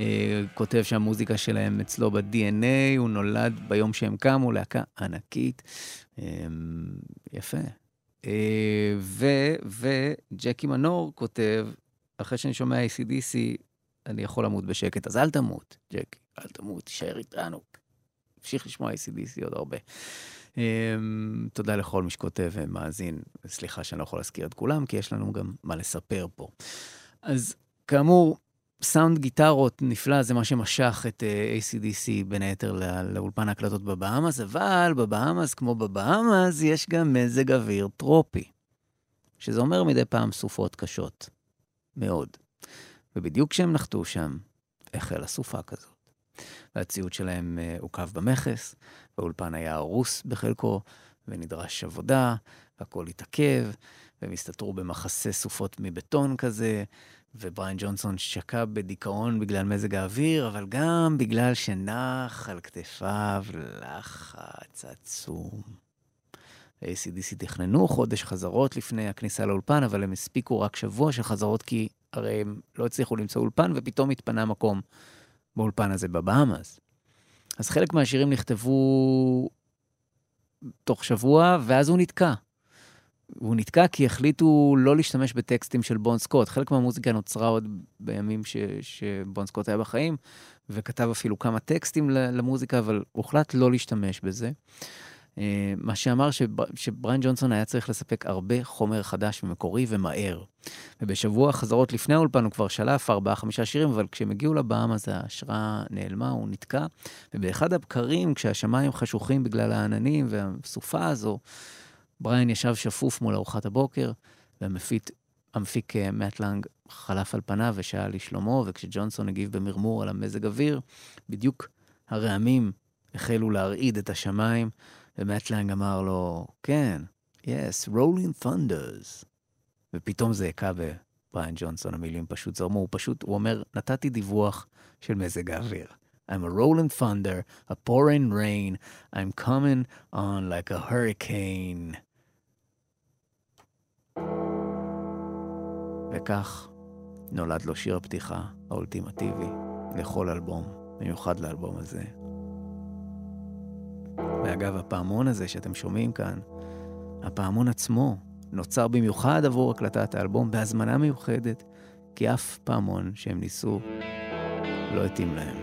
אה, כותב שהמוזיקה שלהם אצלו ב-DNA, הוא נולד ביום שהם קמו, להקה ענקית. אה, יפה. אה, וג'קי מנור כותב, אחרי שאני שומע ACDC, אני יכול למות בשקט, אז אל תמות, ג'קי, אל תמות, תישאר איתנו. תמשיך לשמוע ACDC עוד הרבה. Um, תודה לכל מי שכותב ומאזין. סליחה שאני לא יכול להזכיר את כולם, כי יש לנו גם מה לספר פה. אז כאמור, סאונד גיטרות נפלא, זה מה שמשך את uh, ACDC בין היתר לא- לאולפן ההקלטות בבאמאס, אבל בבאמאס, כמו בבאמאס, יש גם מזג אוויר טרופי. שזה אומר מדי פעם סופות קשות. מאוד. ובדיוק כשהם נחתו שם, החלה סופה כזאת. והציוד שלהם אה, עוכב במכס, והאולפן היה הרוס בחלקו, ונדרש עבודה, והכל התעכב, והם הסתתרו במחסה סופות מבטון כזה, ובריין ג'ונסון שקע בדיכאון בגלל מזג האוויר, אבל גם בגלל שנח על כתפיו לחץ עצום. ה-ACDC תכננו חודש חזרות לפני הכניסה לאולפן, אבל הם הספיקו רק שבוע של חזרות, כי הרי הם לא הצליחו למצוא אולפן, ופתאום התפנה מקום באולפן הזה בבאמאס. אז חלק מהשירים נכתבו תוך שבוע, ואז הוא נתקע. הוא נתקע כי החליטו לא להשתמש בטקסטים של בון סקוט. חלק מהמוזיקה נוצרה עוד בימים ש, שבון סקוט היה בחיים, וכתב אפילו כמה טקסטים למוזיקה, אבל הוחלט לא להשתמש בזה. אה, מה שאמר שב- שבריין ג'ונסון היה צריך לספק הרבה חומר חדש ומקורי ומהר. ובשבוע החזרות לפני האולפן הוא כבר שלף ארבעה-חמישה שירים, אבל כשהם הגיעו לבם אז ההשראה נעלמה, הוא נתקע. ובאחד הבקרים, כשהשמיים חשוכים בגלל העננים והסופה הזו, בריין ישב שפוף מול ארוחת הבוקר, והמפיק המפיק אה, מאט לנג חלף על פניו ושאל לשלומו, וכשג'ונסון הגיב במרמור על המזג אוויר, בדיוק הרעמים החלו להרעיד את השמיים, ומאט לנג אמר לו, כן, yes, rolling thunders. ופתאום זה הכה בבריין ג'ונסון, המילים פשוט זרמו, הוא פשוט, הוא אומר, נתתי דיווח של מזג האוויר. I'm a rolling thunder, a pouring rain, I'm coming on like a hurricane. וכך נולד לו שיר הפתיחה האולטימטיבי לכל אלבום, במיוחד לאלבום הזה. ואגב, הפעמון הזה שאתם שומעים כאן, הפעמון עצמו נוצר במיוחד עבור הקלטת האלבום בהזמנה מיוחדת, כי אף פעמון שהם ניסו לא התאים להם.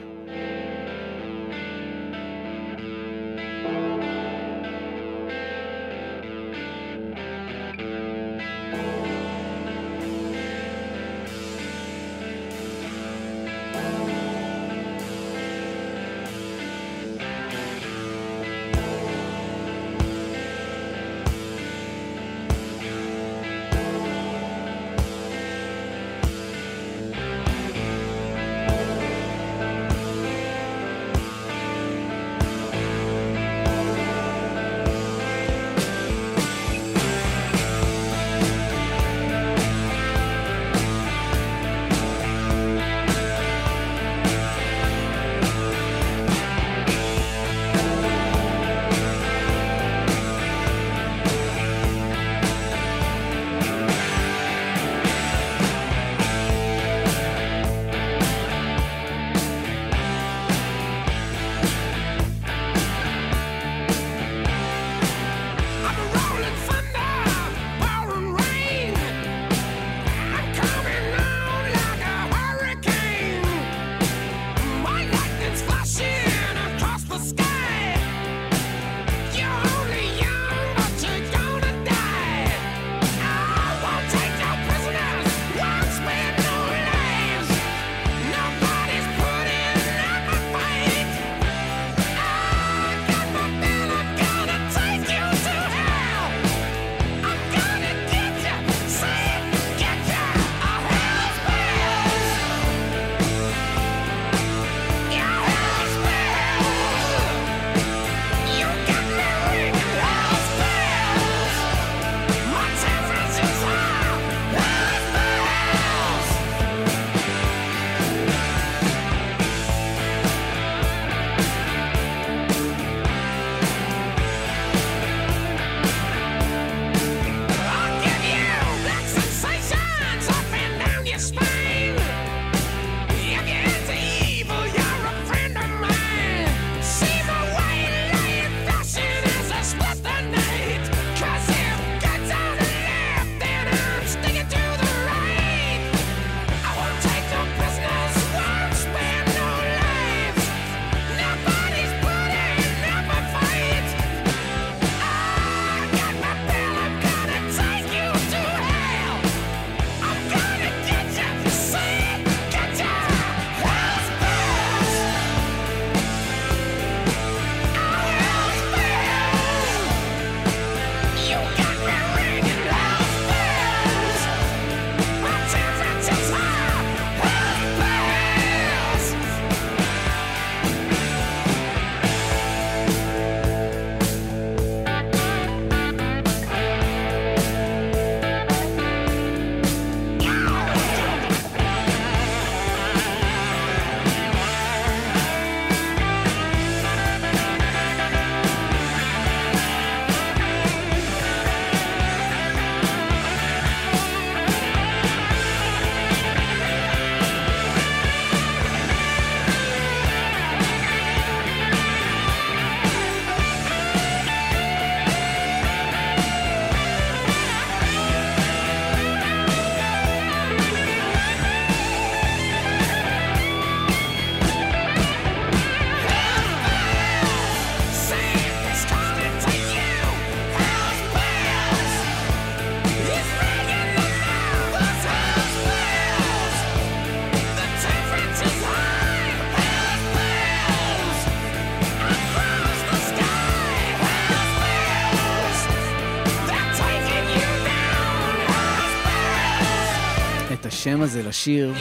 השם הזה לשיר,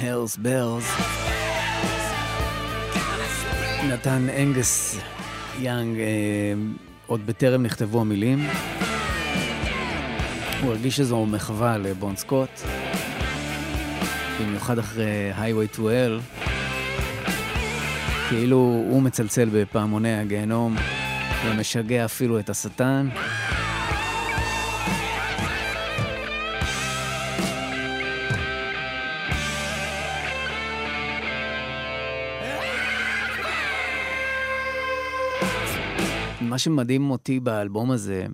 Hells Bells, נתן אנגס יאנג אה, עוד בטרם נכתבו המילים. הוא הרגיש שזו מחווה לבון סקוט, במיוחד אחרי Highway to Hell, כאילו הוא מצלצל בפעמוני הגיהנום ומשגע אפילו את השטן. מה שמדהים אותי באלבום הזה,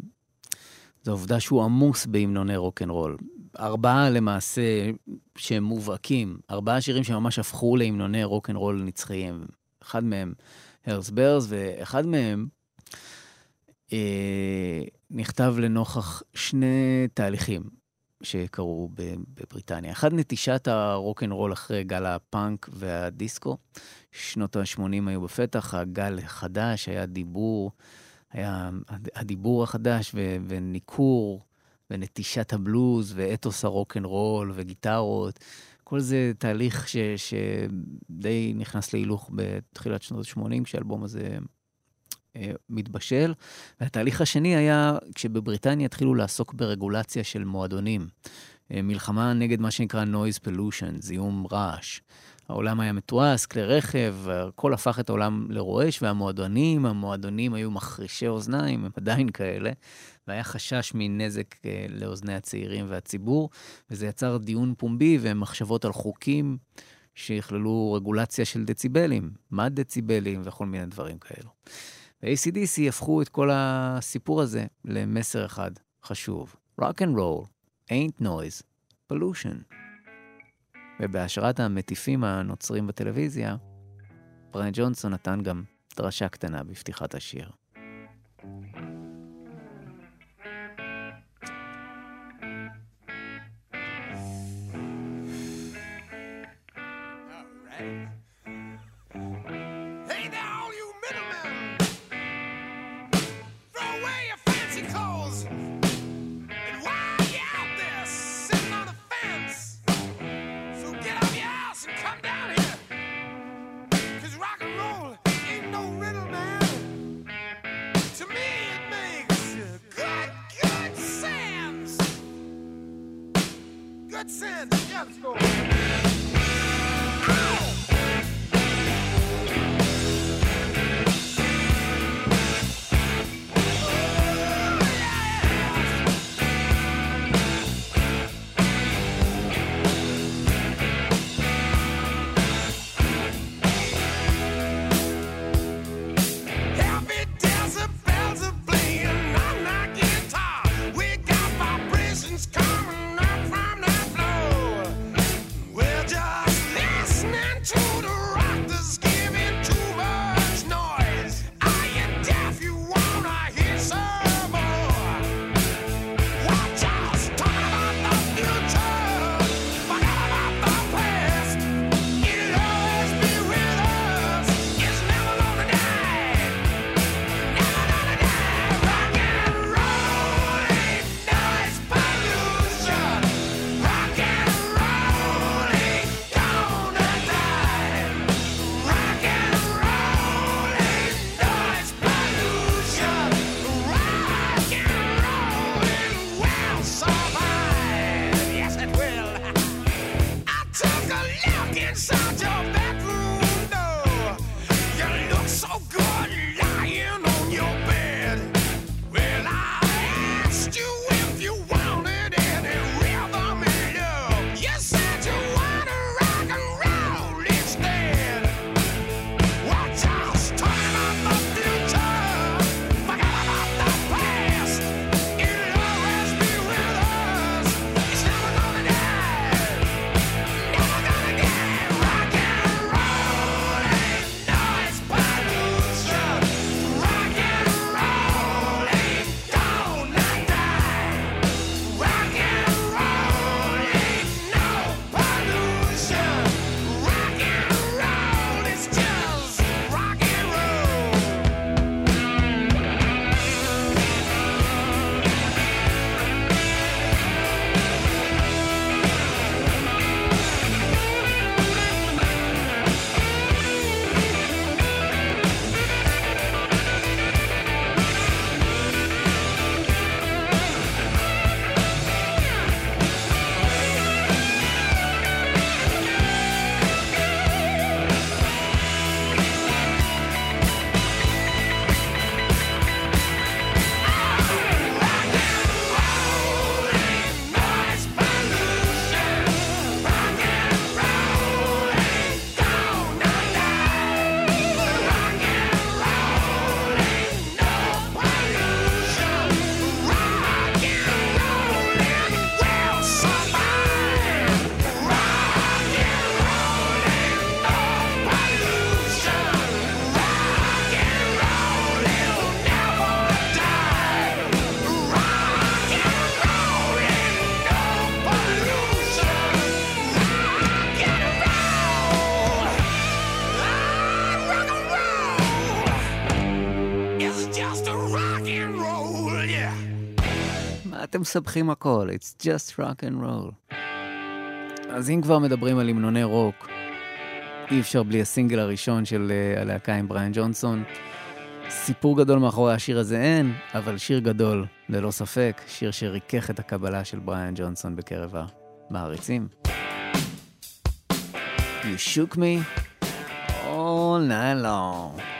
זה העובדה שהוא עמוס בהמנוני רוקנרול. ארבעה למעשה שהם מובהקים, ארבעה שירים שממש הפכו להמנוני רוקנרול נצחיים. אחד מהם הרס ברס, ואחד מהם אה, נכתב לנוכח שני תהליכים שקרו בבריטניה. אחד, נטישת הרוקנרול אחרי גל הפאנק והדיסקו. שנות ה-80 היו בפתח, הגל החדש, היה דיבור, היה הדיבור החדש ו- וניכור ונטישת הבלוז ואתוס הרוקנרול וגיטרות. כל זה תהליך ש, שדי נכנס להילוך בתחילת שנות ה-80, כשהאלבום הזה אה, מתבשל. והתהליך השני היה כשבבריטניה התחילו לעסוק ברגולציה של מועדונים. אה, מלחמה נגד מה שנקרא noise pollution, זיהום רעש. העולם היה מתועש, כלי רכב, הכל הפך את העולם לרועש, והמועדונים, המועדונים היו מחרישי אוזניים, הם עדיין כאלה, והיה חשש מנזק אה, לאוזני הצעירים והציבור, וזה יצר דיון פומבי ומחשבות על חוקים שיכללו רגולציה של דציבלים, מה דציבלים וכל מיני דברים כאלו. ו-ACDC הפכו את כל הסיפור הזה למסר אחד חשוב. Rock and roll, ain't noise, pollution. ובהשראת המטיפים הנוצרים בטלוויזיה, בריין ג'ונסון נתן גם דרשה קטנה בפתיחת השיר. Hey Yeah, let's go. מסבכים הכל, it's just rock and roll. אז אם כבר מדברים על המנוני רוק, אי אפשר בלי הסינגל הראשון של uh, הלהקה עם בריאן ג'ונסון. סיפור גדול מאחורי השיר הזה אין, אבל שיר גדול, ללא ספק, שיר שריכך את הקבלה של בריאן ג'ונסון בקרב המעריצים. You shook me all night long.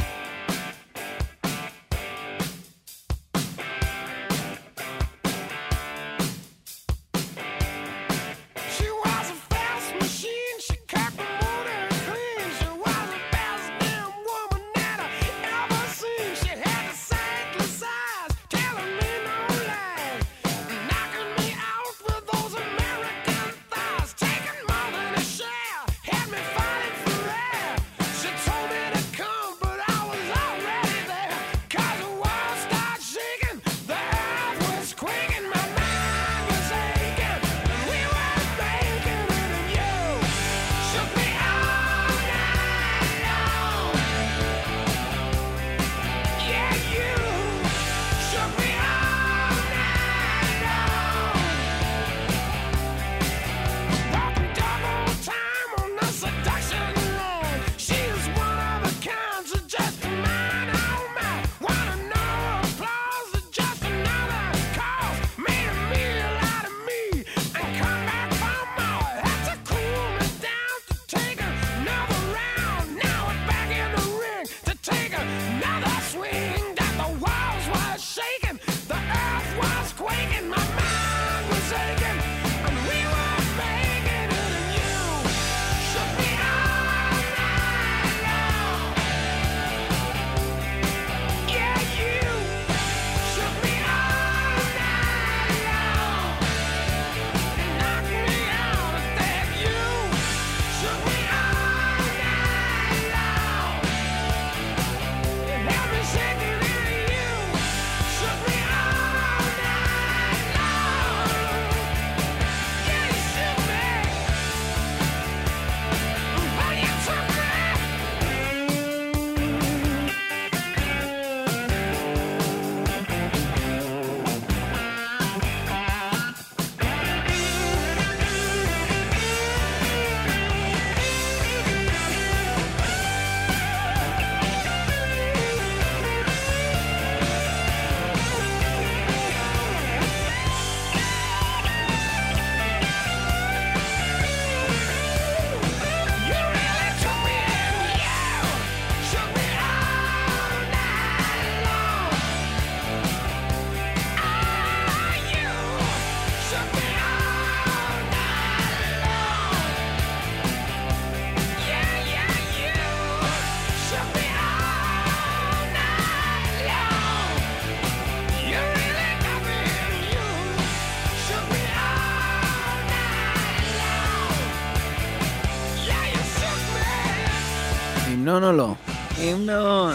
המנון או לא? המנון.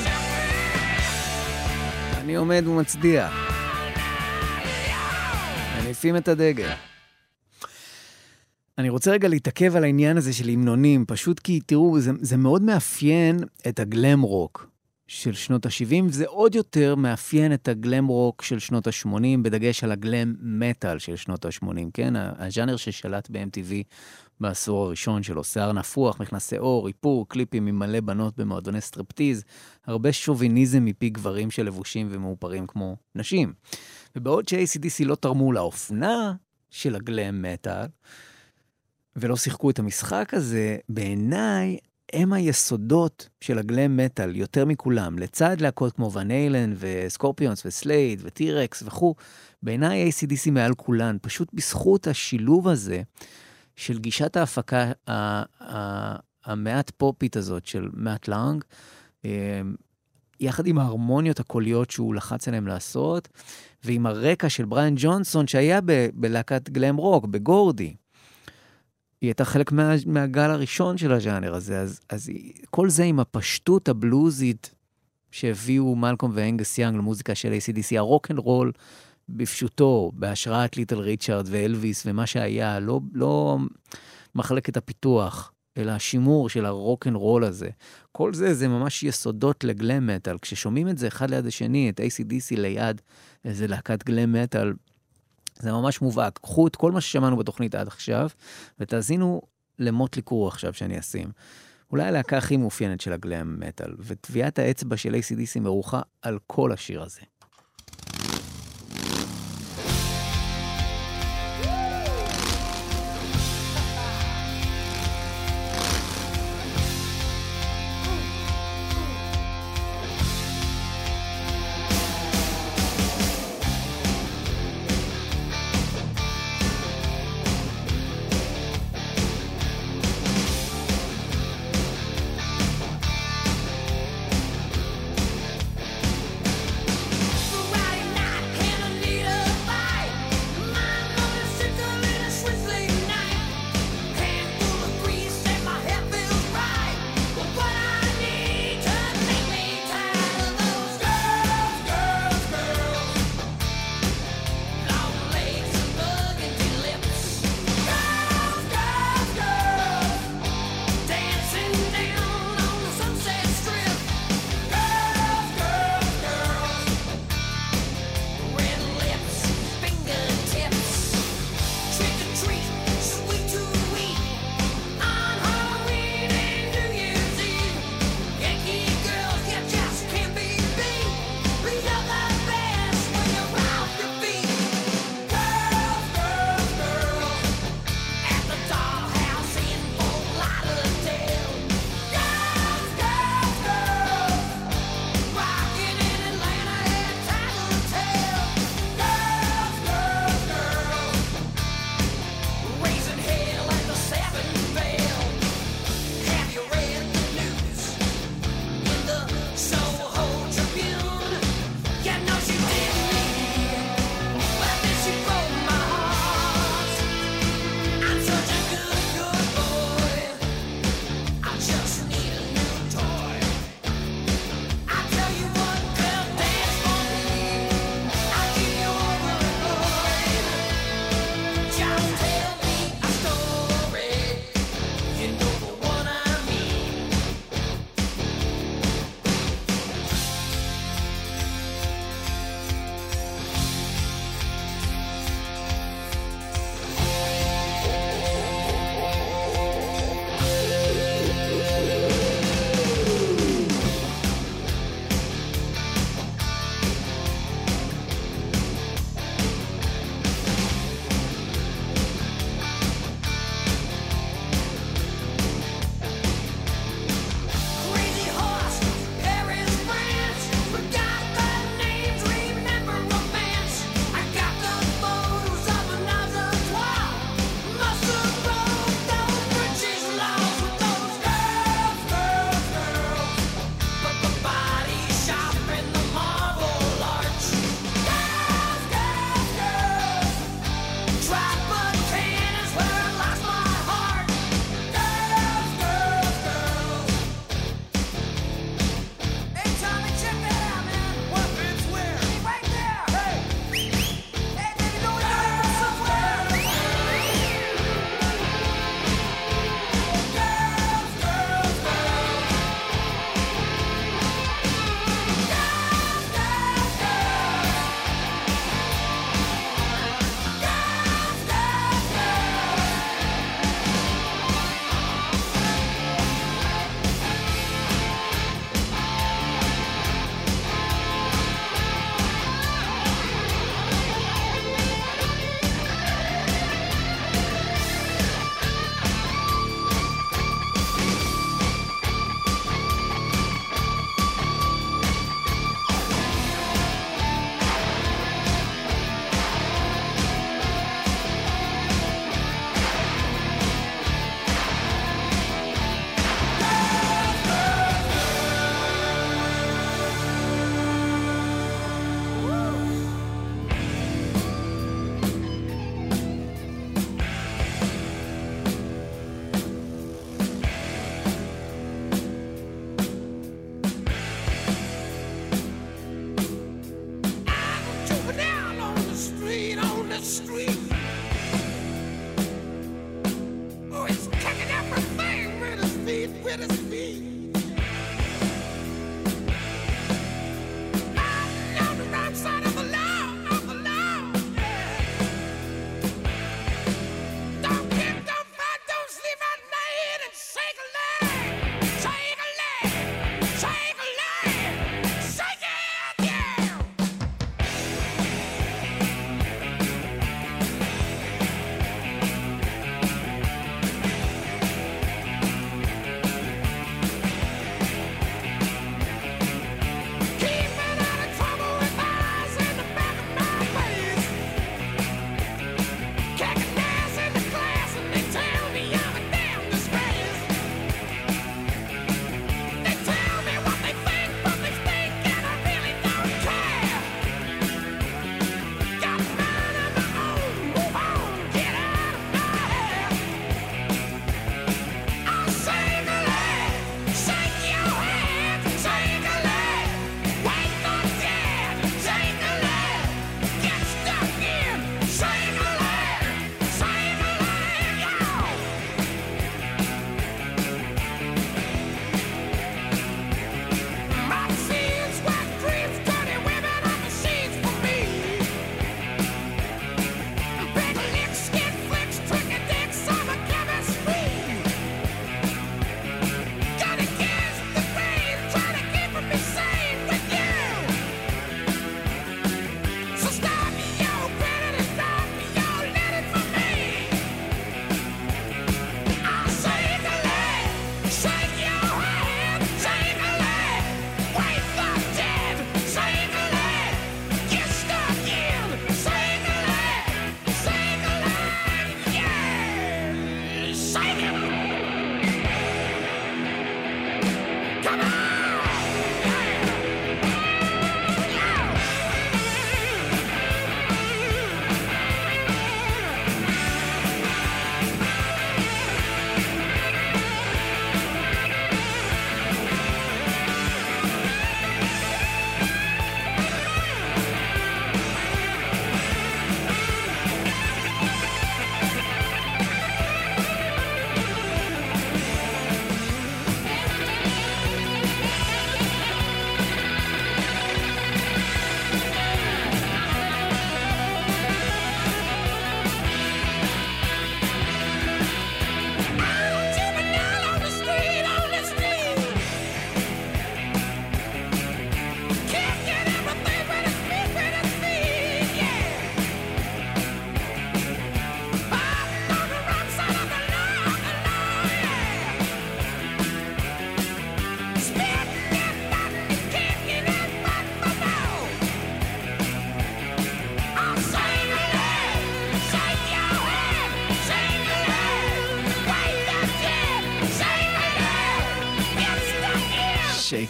אני עומד ומצדיע. מניפים את הדגל. אני רוצה רגע להתעכב על העניין הזה של המנונים, פשוט כי תראו, זה, זה מאוד מאפיין את הגלם רוק של שנות ה-70, וזה עוד יותר מאפיין את הגלם רוק של שנות ה-80, בדגש על הגלם מטאל של שנות ה-80, כן? הז'אנר ששלט ב-MTV בעשור הראשון שלו, שיער נפוח, מכנסי עור, איפור, קליפים עם מלא בנות במועדוני סטרפטיז, הרבה שוביניזם מפי גברים שלבושים ומאופרים כמו נשים. ובעוד ש-ACDC לא תרמו לאופנה של הגלם מטאל, ולא שיחקו את המשחק הזה, בעיניי הם היסודות של הגלם מטאל יותר מכולם, לצד להקות כמו ואן היילן וסקורפיונס וסלייד וטי רקס וכו', בעיניי ACDC מעל כולן, פשוט בזכות השילוב הזה של גישת ההפקה המעט פופית הזאת של מאט לאנג, אה, יחד עם ההרמוניות הקוליות שהוא לחץ עליהם לעשות, ועם הרקע של בריאן ג'ונסון שהיה ב- בלהקת גלם רוק, בגורדי. היא הייתה חלק מה, מהגל הראשון של הז'אנר הזה, אז, אז כל זה עם הפשטות הבלוזית שהביאו מלקום ואנגס יאנג למוזיקה של ACDC, הרוק אנד רול בפשוטו, בהשראת ליטל ריצ'ארד ואלוויס ומה שהיה, לא, לא מחלקת הפיתוח, אלא השימור של הרוק אנד רול הזה. כל זה, זה ממש יסודות לגלם מטאל. כששומעים את זה אחד ליד השני, את ACDC ליד איזה להקת גלם מטאל, זה ממש מובהק. קחו את כל מה ששמענו בתוכנית עד עכשיו, ותאזינו למוטלי קרו עכשיו שאני אשים. אולי הלהקה הכי מאופיינת של הגלאם מטאל, וטביעת האצבע של ACDC מרוחה על כל השיר הזה.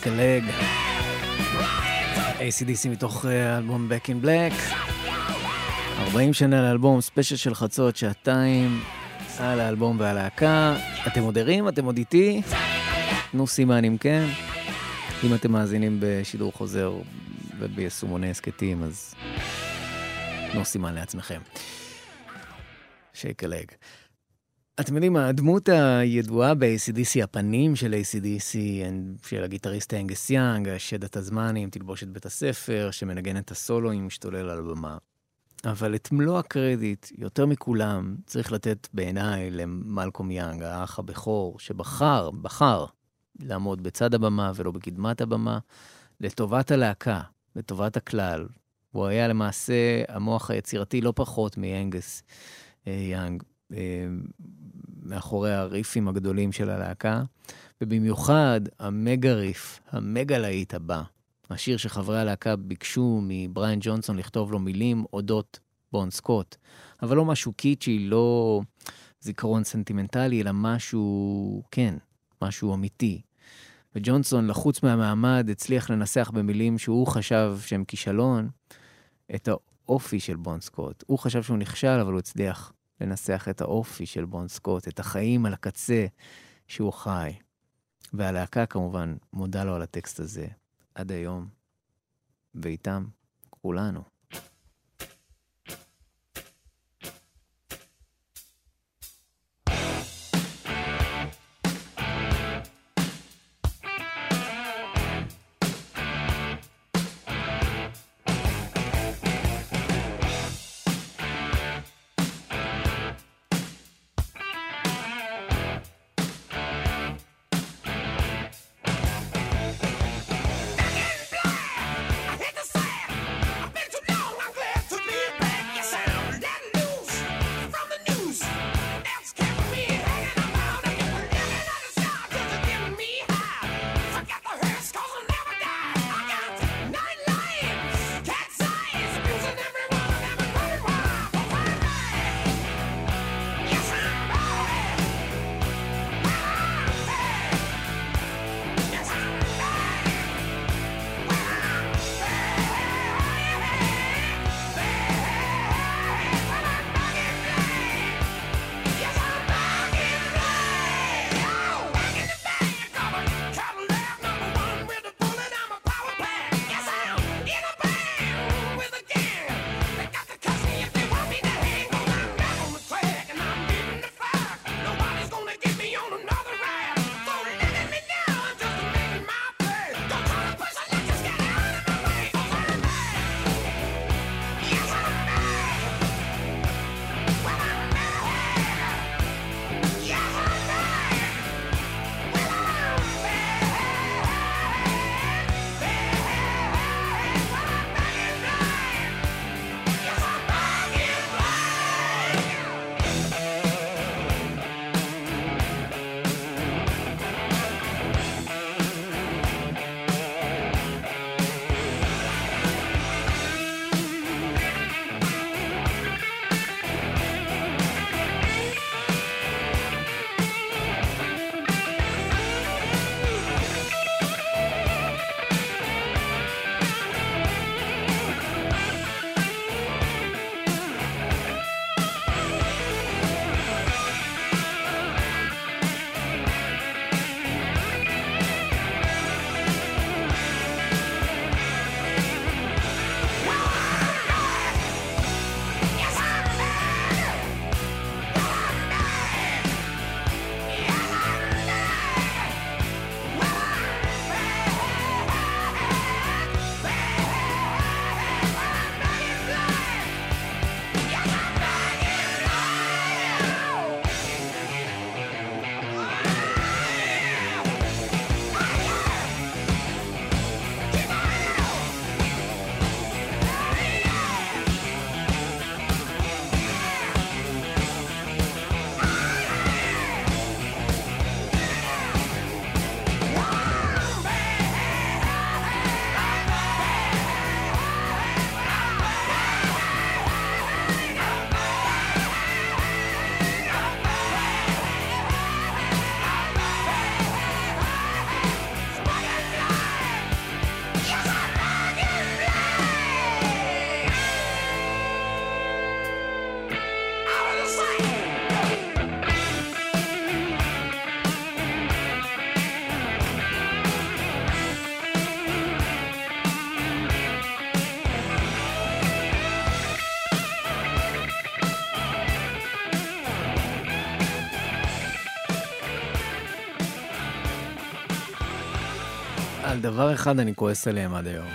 הלג. ACDC מתוך אה, האלבום Back in Black. 40 שנה לאלבום, ספיישל של חצות, שעתיים על האלבום והלהקה. אתם עוד ערים? אתם עוד איתי? תנו סימן אם כן. אם אתם מאזינים בשידור חוזר וביישומוני הסכתים, אז תנו סימן לעצמכם. שייק הלג. אתם יודעים, הדמות הידועה ב-ACDC, הפנים של ACDC, של הגיטריסט אנגס יאנג, השד הטזמני עם תלבושת בית הספר, שמנגן את הסולואים, משתולל על הבמה. אבל את מלוא הקרדיט, יותר מכולם, צריך לתת בעיניי למלקום יאנג, האח הבכור, שבחר, בחר, לעמוד בצד הבמה ולא בקדמת הבמה, לטובת הלהקה, לטובת הכלל. הוא היה למעשה המוח היצירתי לא פחות מאנגס אה, יאנג, אה, מאחורי הריפים הגדולים של הלהקה, ובמיוחד המגה ריף, המגה להיט הבא, השיר שחברי הלהקה ביקשו מבריאן ג'ונסון לכתוב לו מילים אודות בון סקוט, אבל לא משהו קיצ'י, לא זיכרון סנטימנטלי, אלא משהו, כן, משהו אמיתי. וג'ונסון, לחוץ מהמעמד, הצליח לנסח במילים שהוא חשב שהם כישלון, את האופי של בון סקוט. הוא חשב שהוא נכשל, אבל הוא הצליח לנסח את האופי של בון סקוט, את החיים על הקצה שהוא חי. והלהקה כמובן מודה לו על הטקסט הזה עד היום, ואיתם כולנו. דבר אחד אני כועס עליהם עד היום.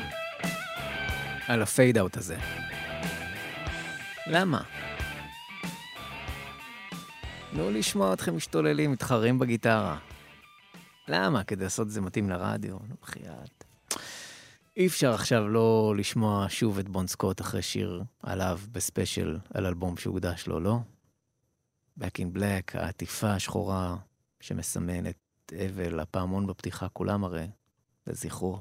על ה fade-out הזה. למה? תנו לשמוע אתכם משתוללים, מתחרים בגיטרה. למה? כדי לעשות את זה מתאים לרדיו, נו בחייאת. אי אפשר עכשיו לא לשמוע שוב את בון סקוט אחרי שיר עליו בספיישל על אלבום שהוקדש לו, לא? Back in Black, העטיפה השחורה שמסמנת אבל, הפעמון בפתיחה, כולם הרי לזכרו.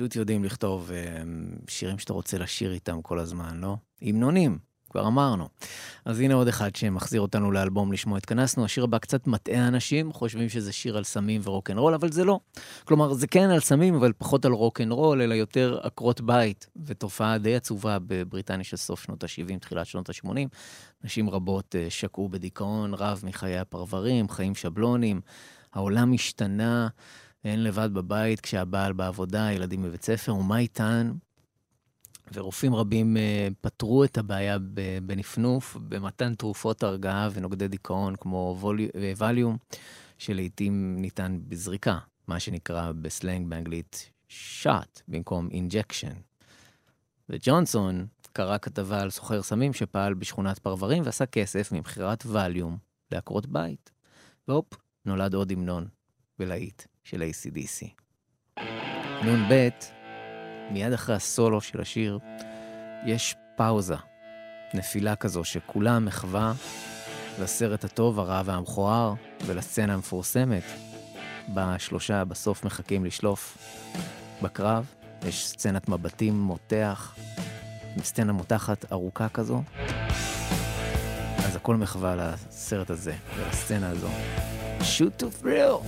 פשוט יודעים לכתוב אה, שירים שאתה רוצה לשיר איתם כל הזמן, לא? המנונים, כבר אמרנו. אז הנה עוד אחד שמחזיר אותנו לאלבום לשמו התכנסנו. השיר הבא קצת מטעה אנשים, חושבים שזה שיר על סמים ורוקנרול, אבל זה לא. כלומר, זה כן על סמים, אבל פחות על רוקנרול, אלא יותר עקרות בית, ותופעה די עצובה בבריטניה של סוף שנות ה-70, תחילת שנות ה-80. נשים רבות אה, שקעו בדיכאון רב מחיי הפרברים, חיים שבלונים. העולם השתנה, הן לבד בבית כשהבעל בעבודה, ילדים בבית ספר, ומה איתן? ורופאים רבים אה, פתרו את הבעיה בנפנוף, במתן תרופות הרגעה ונוגדי דיכאון כמו אה, ווליום, שלעיתים ניתן בזריקה, מה שנקרא בסלנג באנגלית shot במקום injection. וג'ונסון קרא כתבה על סוחר סמים שפעל בשכונת פרברים ועשה כסף ממכירת ווליום לעקרות בית. והופ, נולד עוד המנון ולהיט של ACDC. נ"ב, מיד אחרי הסולו של השיר, יש פאוזה, נפילה כזו שכולה מחווה לסרט הטוב, הרע והמכוער, ולסצנה המפורסמת, בה שלושה בסוף מחכים לשלוף בקרב. יש סצנת מבטים מותח, סצנה מותחת ארוכה כזו. אז הכל מחווה לסרט הזה ולסצנה הזו. shoot to thrill.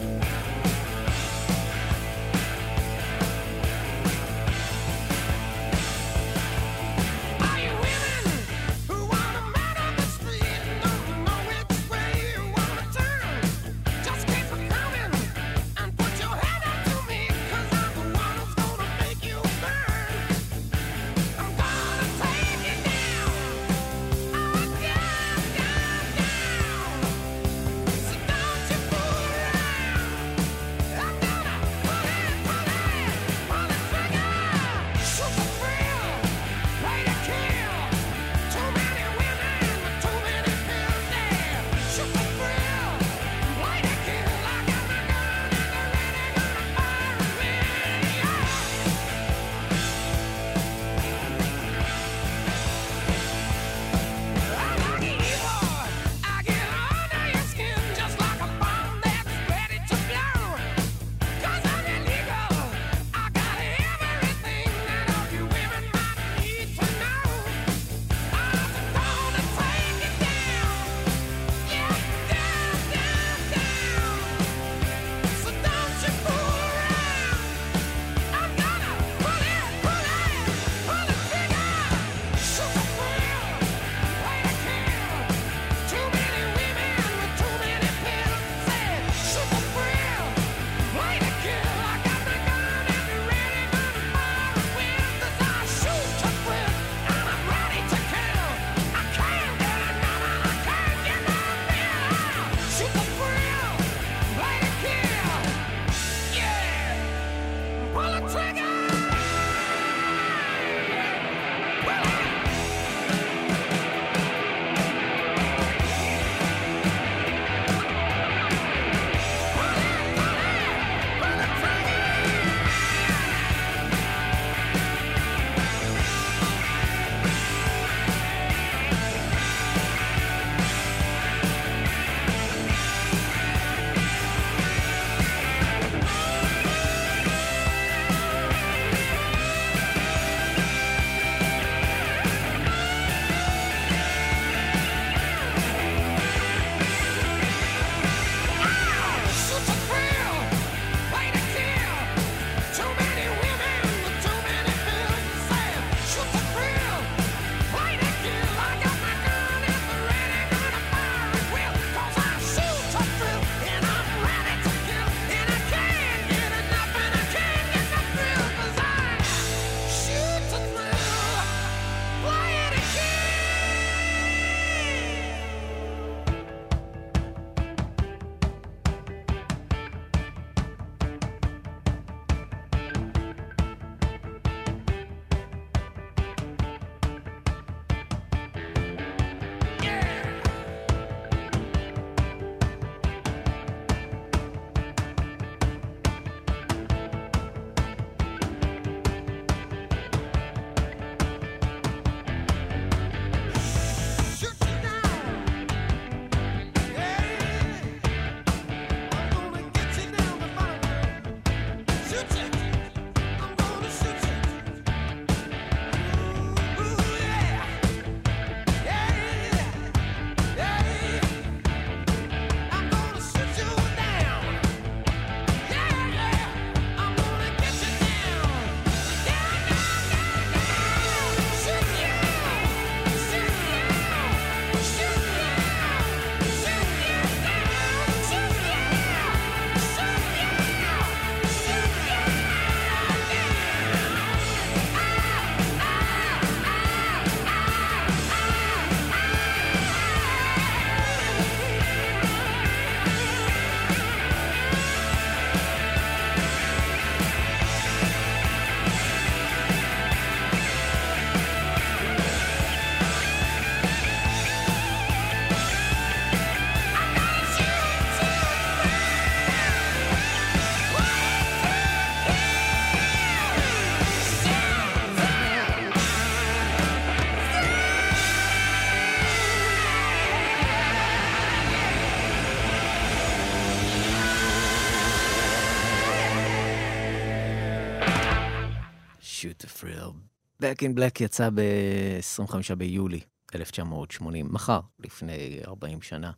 Back in Black יצא ב-25 ביולי 1980, מחר, לפני 40 שנה,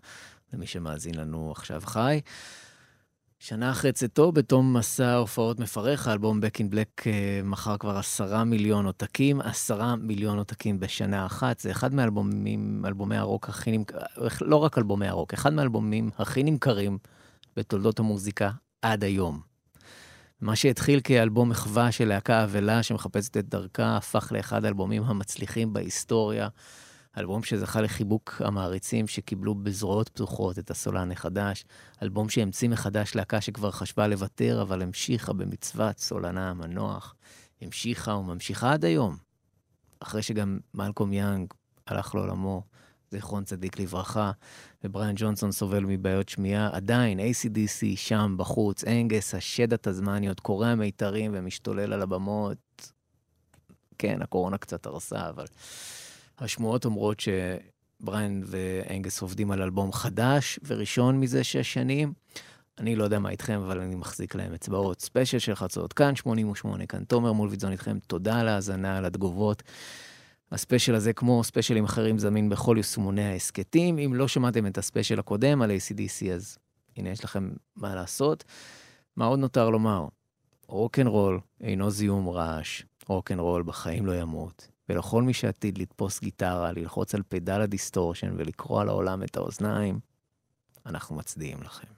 למי שמאזין לנו עכשיו חי. שנה אחרי צאתו, בתום מסע הופעות מפרך, האלבום Back in Black אה, מכר כבר עשרה מיליון עותקים, עשרה מיליון עותקים בשנה אחת. זה אחד מהאלבומים, אלבומי הרוק הכי נמכרים, לא רק אלבומי הרוק, אחד מהאלבומים הכי נמכרים בתולדות המוזיקה עד היום. מה שהתחיל כאלבום מחווה של להקה אבלה שמחפשת את דרכה, הפך לאחד האלבומים המצליחים בהיסטוריה. אלבום שזכה לחיבוק המעריצים שקיבלו בזרועות פתוחות את הסולן החדש. אלבום שהמציא מחדש להקה שכבר חשבה לוותר, אבל המשיכה במצוות סולנה המנוח. המשיכה וממשיכה עד היום. אחרי שגם מלקום יאנג הלך לעולמו, זיכרון צדיק לברכה, ובריאן ג'ונסון סובל מבעיות שמיעה, עדיין ACDC שם בחוץ, אנגס, השד התזמניות, קורע מיתרים ומשתולל על הבמות. כן, הקורונה קצת הרסה, אבל השמועות אומרות שבריאן ואנגס עובדים על אלבום חדש וראשון מזה שש שנים. אני לא יודע מה איתכם, אבל אני מחזיק להם אצבעות. ספיישל של חצות, כאן 88, כאן תומר מולוידזון איתכם. תודה על ההאזנה, על התגובות. הספיישל הזה, כמו ספיישלים אחרים, זמין בכל יישומוני ההסכתים. אם לא שמעתם את הספיישל הקודם על ACDC, אז הנה, יש לכם מה לעשות. מה עוד נותר לומר? רוקנרול אינו זיהום רעש, רוקנרול בחיים לא ימות. ולכל מי שעתיד לתפוס גיטרה, ללחוץ על פדל ה distortion ולקרוע לעולם את האוזניים, אנחנו מצדיעים לכם.